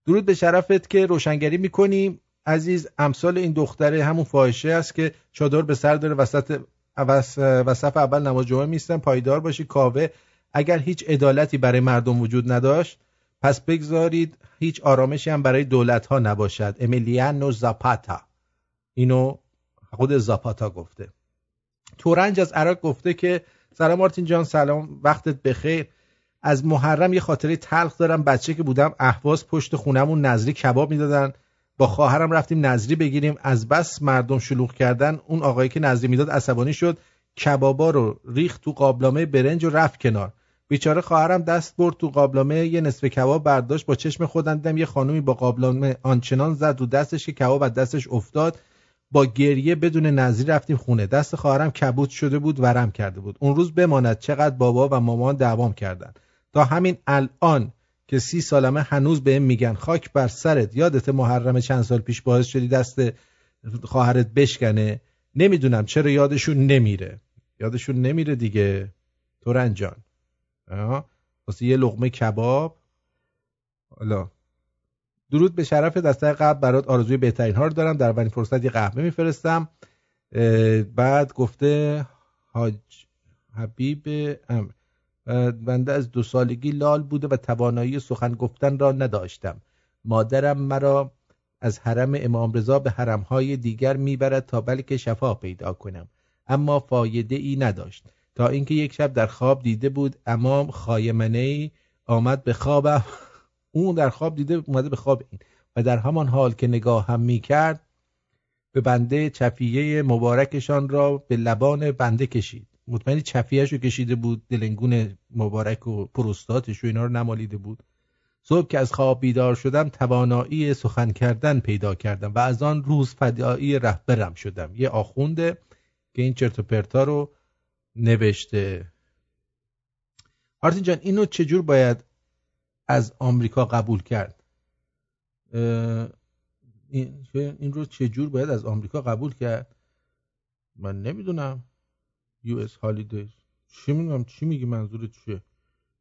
درود به شرفت که روشنگری می‌کنیم عزیز امثال این دختره همون فاحشه است که چادر به سر داره وسط وس- وسط اول نماز جمعه میستن پایدار باشی کاوه. اگر هیچ عدالتی برای مردم وجود نداشت پس بگذارید هیچ آرامشی هم برای دولت ها نباشد. امیلیانو زاپاتا. اینو خود زاپاتا گفته. تورنج از عراق گفته که سلام مارتین جان سلام وقتت بخیر. از محرم یه خاطره تلخ دارم. بچه که بودم اهواز پشت خونمون نظری کباب می‌دادن. با خواهرم رفتیم نظری بگیریم. از بس مردم شلوغ کردن. اون آقایی که نظری می‌داد عصبانی شد. کبابا رو ریخت تو قابلمه برنج و رفت کنار. بیچاره خواهرم دست برد تو قابلمه یه نصف کباب برداشت با چشم خودم دیدم یه خانومی با قابلمه آنچنان زد رو دستش که کباب از دستش افتاد. با گریه بدون نظری رفتیم خونه. دست خواهرم کبود شده بود ورم کرده بود. اون روز بماند چقدر بابا و مامان دعوام کردن. تا همین الان که سی سالمه هنوز بهم میگن. خاک بر سرت. یادت محرم چند سال پیش باعث شدی دست خواهرت بشکنه؟ نمی‌دونم. چرا یادشون نمیره؟ یادشون نمیره دیگه. تورن جان. آه، واسه یه لقمه کباب. حالا. درود به شرف دسته قبل برات آرزوی بهترین ها رو دارم. در اولین فرصت یه قهوه میفرستم. بعد گفته حاج حبیب بنده از دو سالگی لال بوده و توانایی سخن گفتن را نداشتم. مادرم مرا از حرم امام رضا به حرمهای دیگر می‌برد تا بلکه شفا پیدا کنم. اما فایده ای نداشت. تا اینکه یک شب در خواب دیده بود امام خایمنه ای آمد به خوابم. اون در خواب دیده اومده به خواب این. و در همان حال که نگاه هم می کرد به بنده چفیه مبارکشان را به لبان بنده کشید. مطمئنی چفیهش رو کشیده بود دلنگون مبارک و پروستاتش و اینا رو نمالیده بود. صبح که از خواب بیدار شدم توانایی سخن کردن پیدا کردم و از آن روز فدایی رهبرم شدم. یه آخونده که این چرت و پرتا رو نوشته. آرتین جان اینو چجور باید از آمریکا قبول کرد؟ این, رو چجور باید از آمریکا قبول کرد؟ من نمی‌دونم. یو اس هالیدیز. چی میگم؟ چی میگی منظورت چیه؟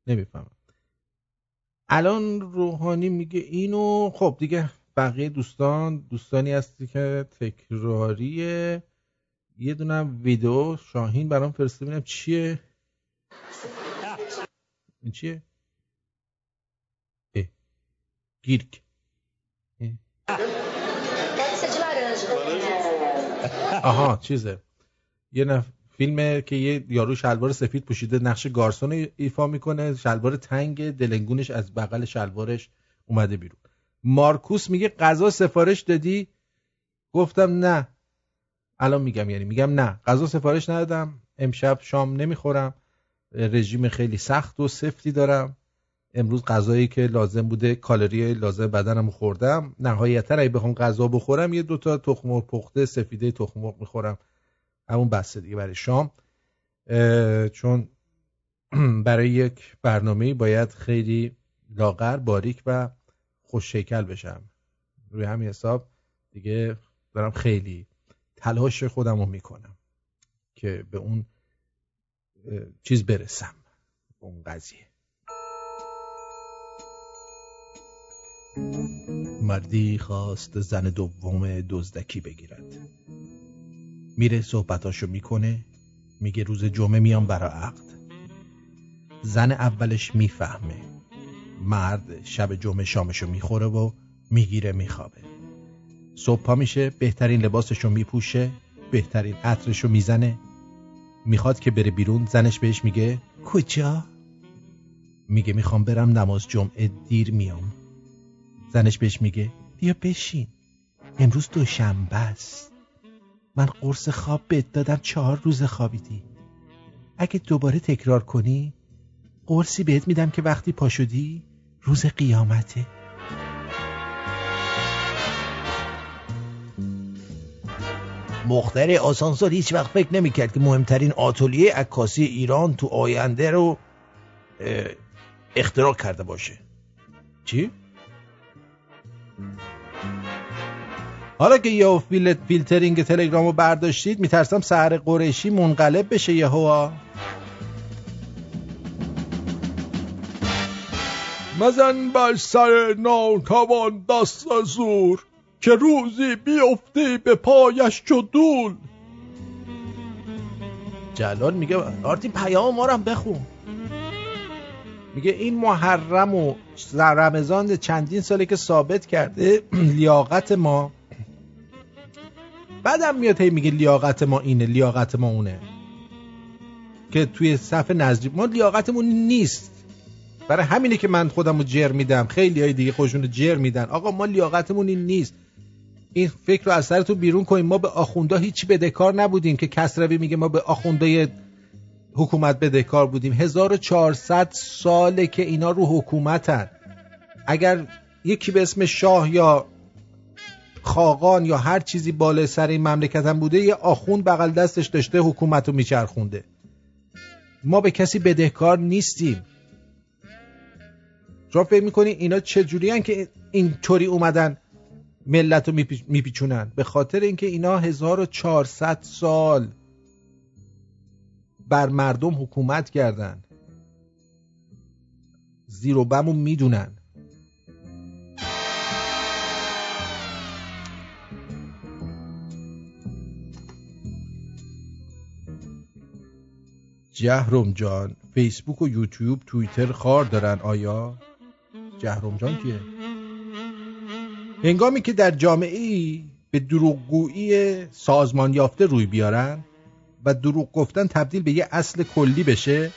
نمی‌فهمم. الان روحانی میگه اینو خب دیگه بقیه دوستان دوستانی هستی که تکراریه. یه دونم ویدیو شاهین برام فرسته. ببینم چیه؟ این چیه؟ اه. گیرک. آها چیزه. یه نف... فیلمه که یه یارو شلوار سفید پوشیده نقش گارسون ایفا می‌کنه. شلوار تنگ دلنگونش از بغل شلوارش اومده بیرون. مارکوس میگه غذا سفارش دادی؟ گفتم نه. الان میگم یعنی میگم نه. غذا سفارش ندادم. امشب شام نمی‌خورم. رژیم خیلی سخت و سفتی دارم. امروز غذایی که لازم بوده کالری لازم بدنم خوردم. نهایتا اگه بخوام غذا بخورم یه دوتا تخم مرغ پخته سفیده تخم مرغ می‌خورم. همون بسته دیگه برای شام. چون برای یک برنامه باید خیلی لاغر باریک و خوش شکل بشم. روی همین حساب دیگه دارم خیلی تلاش خودم رو می‌کنم که به اون چیز برسم اون قضیه. مردی خواست زن دوم دزدکی بگیرد. میره صحبتاشو می‌کنه میگه روز جمعه میام برا عقد. زن اولش می‌فهمه. مرد شب جمعه شامشو می‌خوره و می‌گیره میخوابه. صبح پا میشه بهترین لباسشو میپوشه بهترین عطرشو می‌زنه. می‌خواد که بره بیرون زنش بهش میگه کجا؟ میگه می‌خوام برم نماز جمعه دیر میام. زنش بهش میگه بیا بشین امروز دوشنبه است. من قرص خواب بهت دادم چهار روز خوابیدی. اگه دوباره تکرار کنی قرصی بهت میدم که وقتی پا شدی روز قیامته. مختره آسانسور هیچ وقت فکر نمی‌کرد که مهمترین آتلیه عکاسی ایران تو آینده رو اختراع کرده باشه. چی؟ حالا که یه فیل فیلترینگ تلگرامو برداشتید میترسم سحر قریشی منقلب بشه یهو. مزن بر سر ناتوان دست زور. که روزی بیفتی به پایش چو دول جلال میگه آرتین پیام ما هم بخون. میگه این محرم و رمضان چندین ساله که ثابت کرده لیاقت ما. بعدم میاد هی میگه لیاقت ما اینه لیاقت ما اونه. که توی صف نزدیک ما لیاقتمون نیست. برای همینه که من خودم رو جر میدم. خیلی های دیگه خودشون رو جر میدن. آقا ما لیاقتمون این نیست. این فکر رو از سرتون بیرون کنیم ما به آخوندا هیچی بدهکار نبودیم که کسروی میگه ما به آخوندای حکومت بدهکار بودیم. 1400 ساله که اینا رو حکومتن. اگر یکی به اسم شاه یا خاقان یا هر چیزی بالای سر این مملکت هم بوده یه آخوند بغل دستش داشته حکومت رو میچرخونده. ما به کسی بدهکار نیستیم. شما فکر می‌کنی اینا چه جوری که اینطوری اومدن؟ ملت رو میپی- میپیچونن. به خاطر اینکه اینا 1400 سال بر مردم حکومت کردن. زیر و بمو می‌دونن. جهرم جان فیسبوک و یوتیوب توییتر خار دارن. آیا؟ جهرم جان کیه؟ هنگامی که در جامعه ای به دروغگویی سازمان یافته روی بیارن و دروغ گفتن تبدیل به یه اصل کلی بشه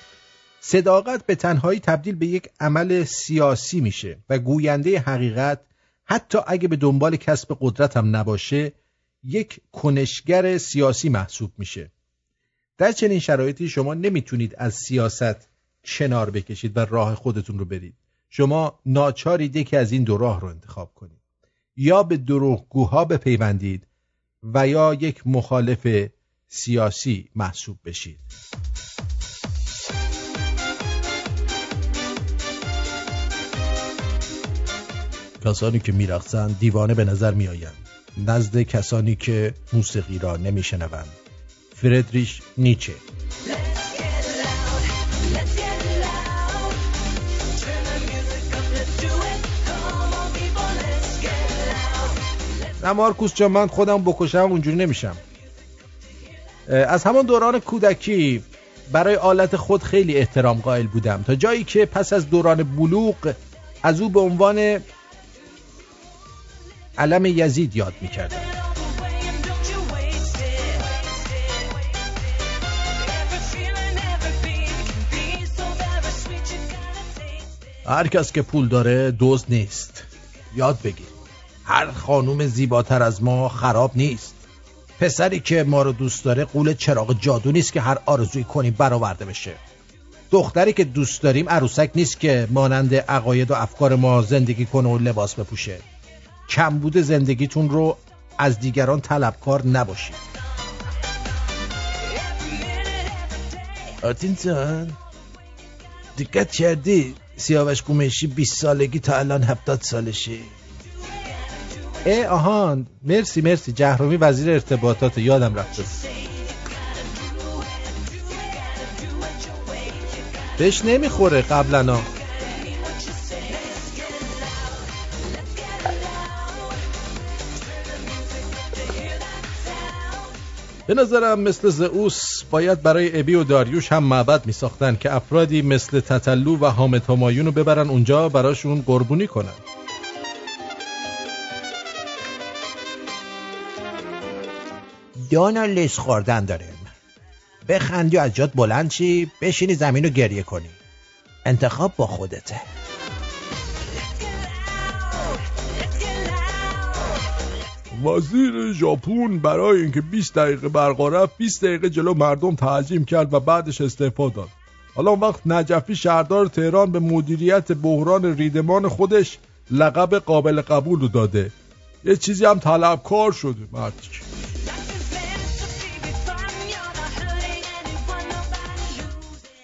صداقت به تنهایی تبدیل به یک عمل سیاسی میشه و گوینده حقیقت حتی اگه به دنبال کسب قدرت هم نباشه یک کنشگر سیاسی محسوب میشه. در چنین شرایطی شما نمی‌تونید از سیاست کنار بکشید و راه خودتون رو برید. شما ناچارید یکی از این دو راه رو انتخاب کنید. یا به دروغگوها بپیوندید و یا یک مخالف سیاسی محسوب بشید. کسانی که میرقصند دیوانه به نظر میآیند. نزد کسانی که موسیقی را نمیشنوند. فردریش نیچه. نه مارکوس جان من خودم بکشم اونجوری نمیشم. از همان دوران کودکی برای آلت خود خیلی احترام قائل بودم. تا جایی که پس از دوران بلوغ از او به عنوان علم یزید یاد می‌کردم. هر کس که پول داره دوز نیست. یاد بگیر. هر خانوم زیباتر از ما خراب نیست. پسری که ما رو دوست داره قول چراغ جادو نیست که هر آرزویی کنیم برآورده بشه. دختری که دوست داریم عروسک نیست که مانند عقاید و افکار ما زندگی کنه و لباس بپوشه. کمبود زندگیتون رو از دیگران طلبکار نباشید. آرتین جان دقت کردی؟ سیاوش گومشی 20 سالگی تا الان 70 سالشه. اه آهان مرسی مرسی. جهرومی وزیر ارتباطات یادم رفته بهش نمی‌خوره قبلا به نظرم مثل زئوس باید برای ابی و داریوش هم معبد می ساختن که افرادی مثل تتلو و حامد همایون رو ببرن اونجا براشون قربونی کنن. دانا لیس خوردن داریم بخندی از جات بلند چی بشینی زمین رو گریه کنی. انتخاب با خودته. وزیر ژاپن برای اینکه 20 دقیقه برقا رفت 20 دقیقه جلو مردم تعظیم کرد و بعدش استعفا داد. حالا وقت نجفی شهردار تهران به مدیریت بحران ریدمان خودش لقب قابل قبول رو داده. یه چیزی هم طلبکار شده مردی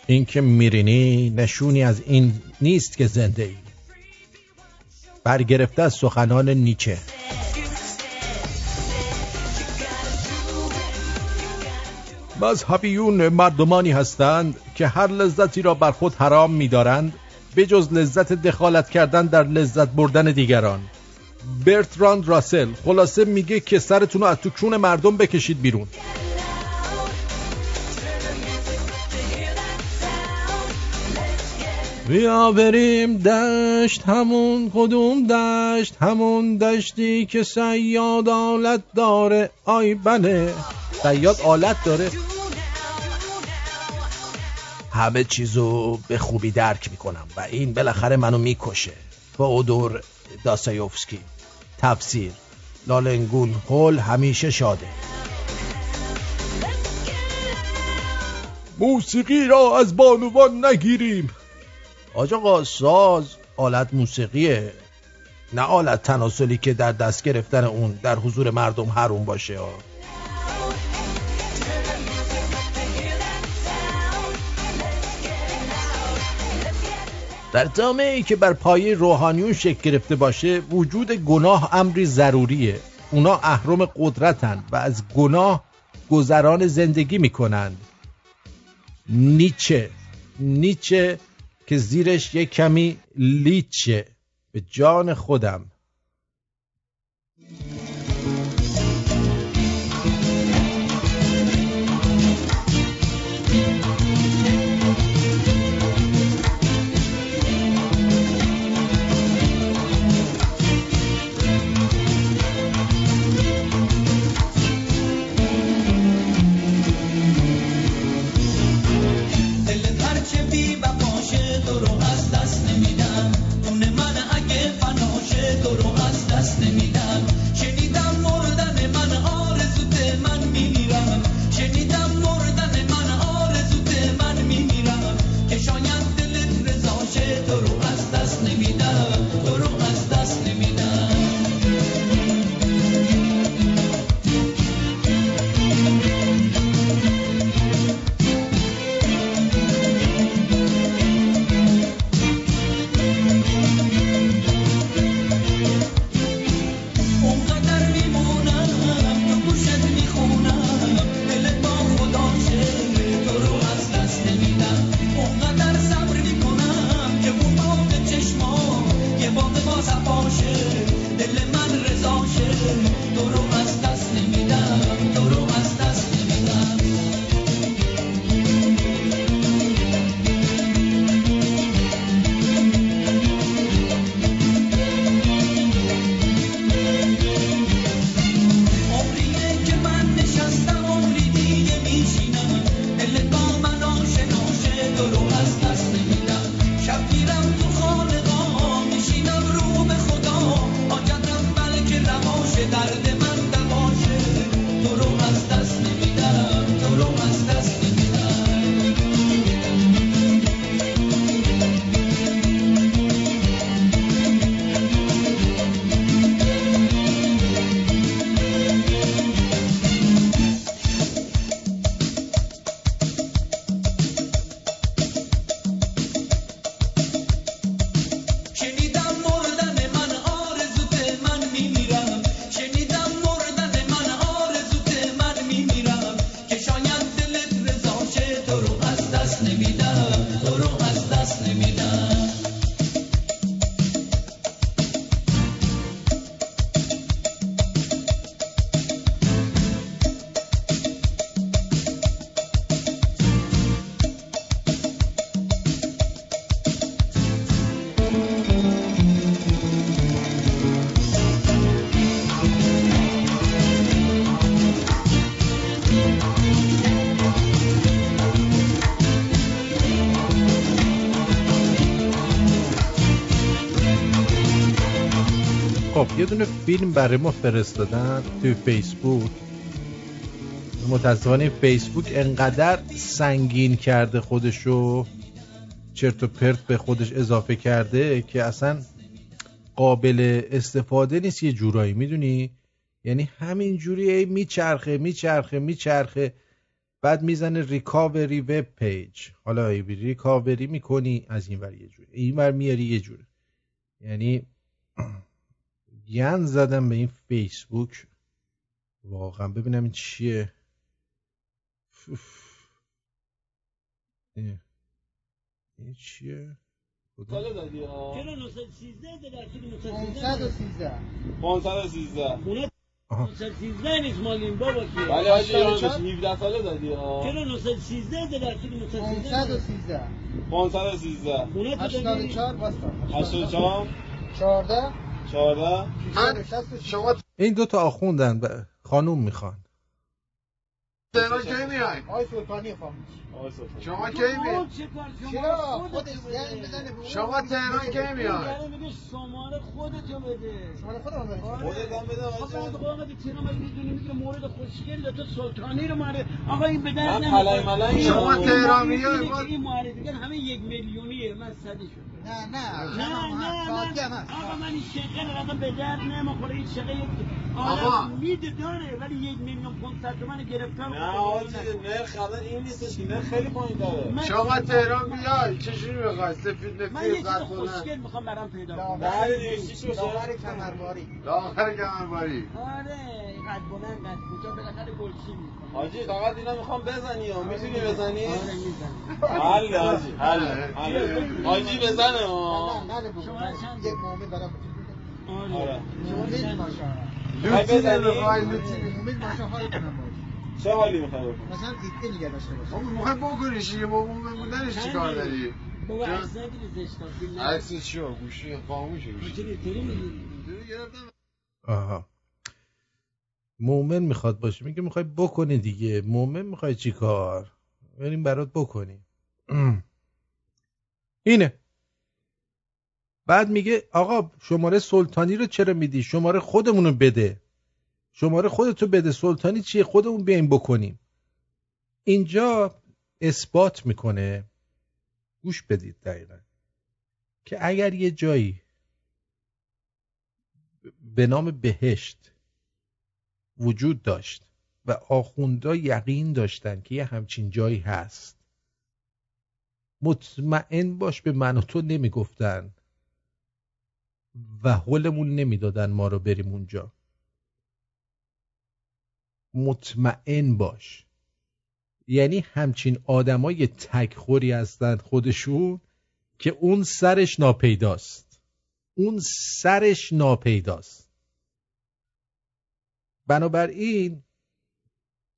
که. این که میرینی نشونی از این نیست که زنده ای برگرفته از سخنان نیچه. مذهبیون مردمانی هستند که هر لذتی را بر خود حرام می‌دارند بجز لذت دخالت کردن در لذت بردن دیگران. برتراند راسل خلاصه میگه که سرتون رو از تو کون مردم بکشید بیرون. بیا بریم دشت همون کدوم دشت همون دشتی که سیاد آلت داره. آی بله سیاد آلت داره. همه چیزو به خوبی درک می‌کنم و این بالاخره منو می‌کشه. فئودور داستایوفسکی تفسیر. لالنگون هول همیشه شاده. موسیقی را از بانوان نگیریم. آج آقا ساز آلت موسیقیه نه آلت تناسلی که در دست گرفتن اون در حضور مردم حروم باشه ها. در جامعه که بر پایه روحانیون شکل گرفته باشه وجود گناه امری ضروریه اونا اهرم قدرتن و از گناه گذران زندگی می‌کنند نیچه نیچه که زیرش یک کمی لیچه به جان خودم یه دونه فیلم برای ما فرستادن توی فیسبوک. متاسفانه فیسبوک انقدر سنگین کرده خودشو چرت و پرت به خودش اضافه کرده که اصلا قابل استفاده نیست یه جورایی می‌دونی؟ یعنی همین جوری میچرخه میچرخه میچرخه. بعد می‌زنه recovery web page حالا recovery می‌کنی از این ور یه جوره این ور میاری یه جوره یعنی گن زدم به این فیسبوک. واقعا ببینم این چیه. این چیه؟ ساله دادی ها. چرا 913 درصد 513 513 اونه 913 نیست. مالین بابا که. ولی حاجی ایران بهش 17 ساله دادی ها. چرا 913 درصد 913 513 513 اونه تو دادی 84 باستا. 84 14 14 شما این دو تا آخوندن خانوم می‌خوان. تهران کی میای؟ آقای سلطانی خواهم شما کی میای؟ چرا؟ خودش زنگ بزنه به اون. شما تهران کی میای؟ میگه شماره خودتو بده شماره خودم بده. آره. خودت هم بده، حاجی. بعد آقا به تیرا من می‌دونی میگه مورد خوشگل تو سلطانی رو معرفی آقا این به درد من نمی‌خوره. شما آقا تهران ما- این معرفیگر همه یک میلیونیه من صدی شد نه نه نه نه من آقا من این شقه رو به درد نمی‌خوره این شقه یک آقا. میده داره ولی یک میلیون پونصد تومن گرفتار نه حاجی نرخ الان این نیستش که نرخ خیلی پایین داره. من- شما تهران بیای چجوری می‌خوای؟ سفید من نفتی یه چیز خوشگل می‌خوام برام پیدا کنم. بله چی لاغر کمرباری. لاغر کمرباری. آره قد بلند قد کوتاه بالاخره گلچی می‌کنه. حاجی فقط اینا می‌خوام بزنی ها. می‌تونی بزنی؟ آره می‌زنم. حل حاجی حل. حل. حاجی بزنه ها. شما چند یک مومن دارم آره. شما چند می‌خوای بزنی؟ امید باشه حال کنم. چه حالی می‌خوای بکنی؟ مثلا دیده نگه داشته باشه خب می‌خوای بکنیش دیگه با مومن بودنش چی کار داری؟ بابا؟ عکس نگیری زشتا فیلم عکس چیو گوشی خاموشه گوشی آها. مومن می‌خواد باشه. میگه می‌خوای بکنی دیگه. مومن می‌خوای چی کار؟ بریم برات بکنی اینه. بعد میگه آقا شماره سلطانی رو چرا میدی؟ شماره خودمونو بده. شماره خودتو بده سلطانی چیه؟ خودمون بیایم بکنیم. اینجا اثبات می‌کنه. گوش بدید دقیقا. که اگر یه جایی به نام بهشت وجود داشت و آخوندا یقین داشتن که یه همچین جایی هست مطمئن باش به من و تو نمی‌گفتن و حلمون نمی‌دادن ما رو بریم اونجا. مطمئن باش. یعنی همچین آدمای تکخوری هستن خودشون که اون سرش ناپیداست. اون سرش ناپیداست. بنابراین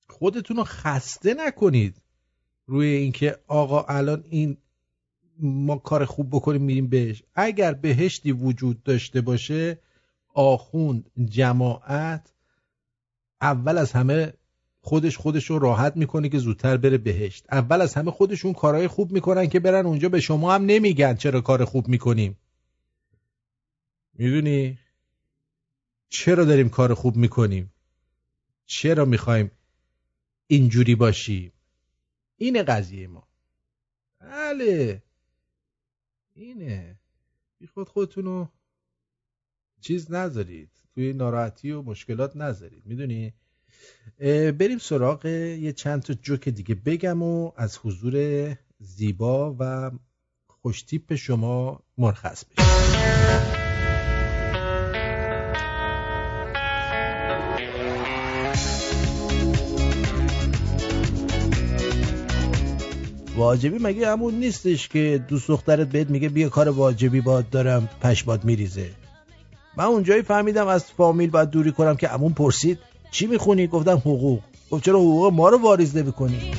خودتون رو خسته نکنید روی اینکه آقا الان این ما کار خوب بکنیم میریم بهش. اگر بهشتی وجود داشته باشه آخوند جماعت اول از همه خودش خودش رو راحت می‌کنه که زودتر بره بهشت. اول از همه خودشون کارهای خوب می‌کنن که برن اونجا به شما هم نمیگن چرا کار خوب می‌کنیم. می‌دونی؟ چرا داریم کار خوب می‌کنیم؟ چرا می‌خوایم اینجوری باشیم؟ اینه قضیه ما. بله. اینه. بی خود خودتونو چیز نذارید. توی ناراحتی و مشکلات نذارید. می‌دونی؟ بریم سراغ یه چند تا جوک دیگه بگم و از حضور زیبا و خوشتیپ شما مرخص بشیم. واجبی مگه همون نیستش که دوست دخترت بهت میگه بیا کار واجبی باد دارم پشمات میریزه؟ من اونجایی فهمیدم از فامیل باید دوری کنم که امون پرسید چی می‌خونی؟ گفتم حقوق. گفت چرا حقوق ما رو واریز نمی‌کنی؟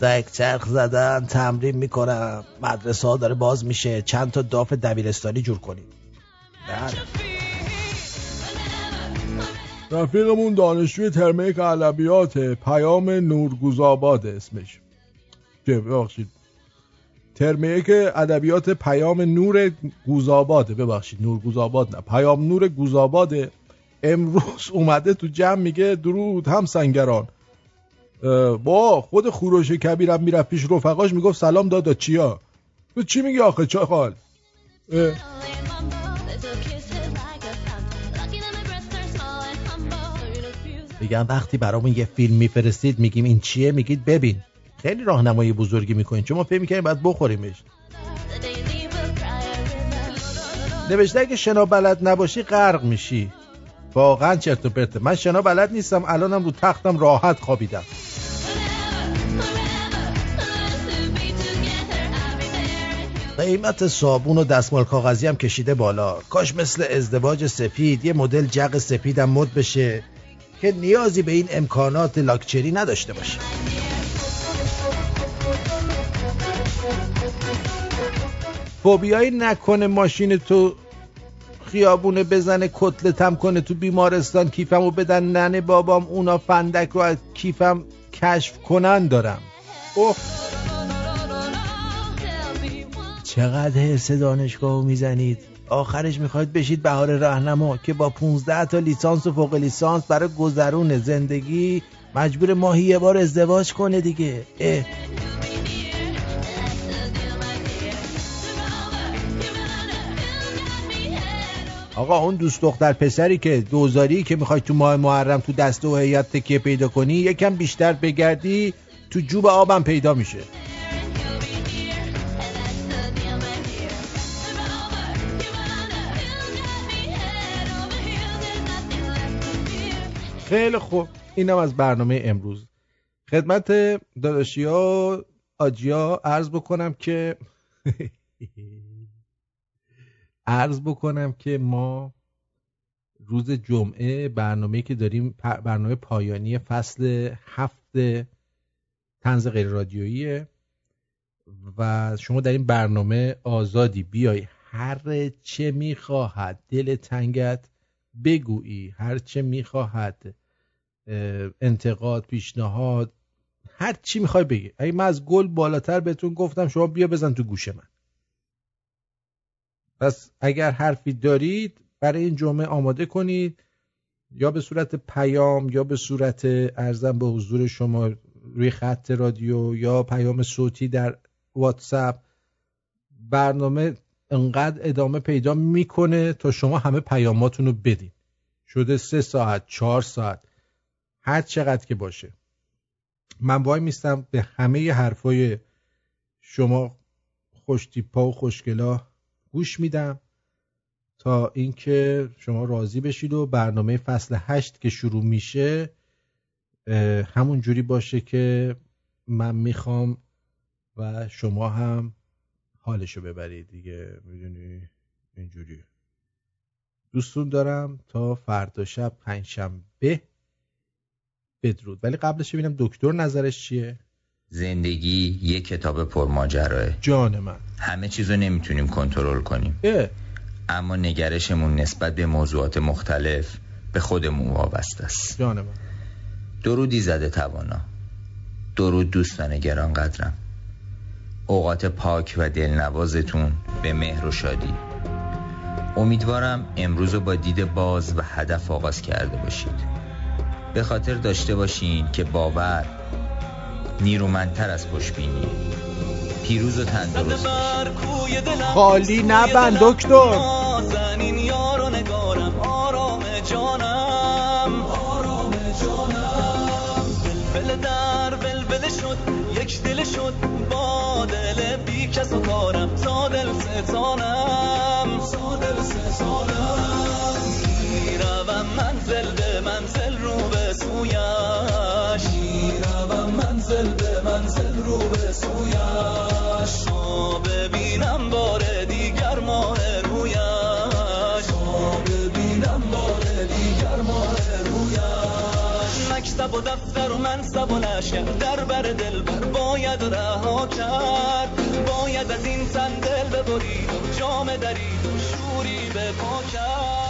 دک چرخ زدن تمرین می‌کنم. مدرسه ها داره باز میشه. چند تا داف دبیرستانی جور کنیم. بله. رفیقمون دانشجوی ترمیک علبیات پیام نورگوزآباد اسمش. که ببخشید. ترمیک ادبیات پیام نور گوزاباده ببخشید نور گوزاباد نه. پیام نور گوزاباده امروز اومده تو جمع میگه درود هم سنگران با خود خوروش کبیرم می‌رفت پیش رفقاش می‌گفت سلام دادا چیا؟ تو چی میگی آخه؟ اه. میگم وقتی برامون یه فیلم میفرستید میگیم این چیه؟ میگید ببین. خیلی راهنمایی بزرگی می‌کنین. چون ما فکر می‌کنیم باید بخوریمش. نوشته اگه شنا بلد نباشی غرق میشی. واقعا چرت و پرته. من شنا بلد نیستم. الانم رو تختم راحت خوابیدم. قیمت صابون و دستمال کاغذی هم کشیده بالا. کاش مثل ازدواج سفید. یه مدل جق سپیدم مد بشه. که نیازی به این امکانات لاکچری نداشته باشه. فوبیایی نکنه ماشین تو خیابونه بزنه کتلتم کنه تو بیمارستان کیفمو بدن. ننه بابام اونا فندک رو از کیفم کشف کنن دارم. اوه. چقدر حرس دانشگاه می‌زنید. آخرش می‌خواید بشید بهار راهنما که با 15 تا لیسانس و فوق لیسانس برای گذرون زندگی مجبور ماهی یه بار ازدواج کنه دیگه. اه. آقا اون دوست دختر پسری که دوزاری که می‌خوای تو ماه محرم تو دست و هیئت تکیه پیدا کنی یکم بیشتر بگردی تو جوب آبم پیدا میشه. خیلی خوب. اینم از برنامه امروز. خدمت داداشی ها آجیا عرض بکنم که عرض بکنم که ما روز جمعه برنامه که داریم برنامه پایانی فصل هفت تنز غیر رادیویی و شما در این برنامه آزادی بیای. هر چه می‌خواهد دل تنگت بگویی هر چه می‌خواهد انتقاد پیشنهاد هر چی می‌خوای بگی. اگه من از گل بالاتر بهتون گفتم شما بیا بزن تو گوش من. پس اگر حرفی دارید برای این جمعه آماده کنید. یا به صورت پیام یا به صورت ارزم به حضور شما روی خط رادیو یا پیام صوتی در واتساپ. برنامه انقدر ادامه پیدا می‌کنه تا شما همه پیاماتون رو بدین. شده سه ساعت چهار ساعت. هر چقدر که باشه. من وای میستم به همه حرفای شما خوشتیپا و خوشگلا گوش میدم تا اینکه شما راضی بشید و برنامه فصل هشت که شروع میشه همون جوری باشه که من می‌خوام و شما هم حالشو ببرید دیگه. می‌دونی؟ اینجوری. دوستون دارم تا فردا شب پنجشنبه بدرود. ولی قبلش ببینم دکتر نظرش چیه؟ زندگی یه کتاب پرماجراه. جان من. همه چیزو نمی‌تونیم کنترل کنیم. اه. اما نگرشمون نسبت به موضوعات مختلف به خودمون وابسته است. جان من. درودی زده توانا. درود دوستان گران قدرم اوقات پاک و دلنوازتون به مهر و شادی. امیدوارم امروز رو با دید باز و هدف آغاز کرده باشید. به خاطر داشته باشین که باور نیرومندتر از خوشبینی. پیروز و تندرست خالی نبند دکتر. نازنین یار و نگارم. آرام جانم. آرام جانم. بلبل در بلبل شد یک دل شد. با دل بی کس و کارم. تا دل ستانم. تا دل ستانم. می‌روم منزل به منزل رو به منزل به منزل رو به سویش. تا ببینم بار دیگر ماه رویش. تا ببینم بار دیگر ماه رویش. مکتب و دفتر و منصب و لشکر در بر دل بر باید رها کرد. باید از این تن دل ببرید و جام درید و شوری به پا کرد.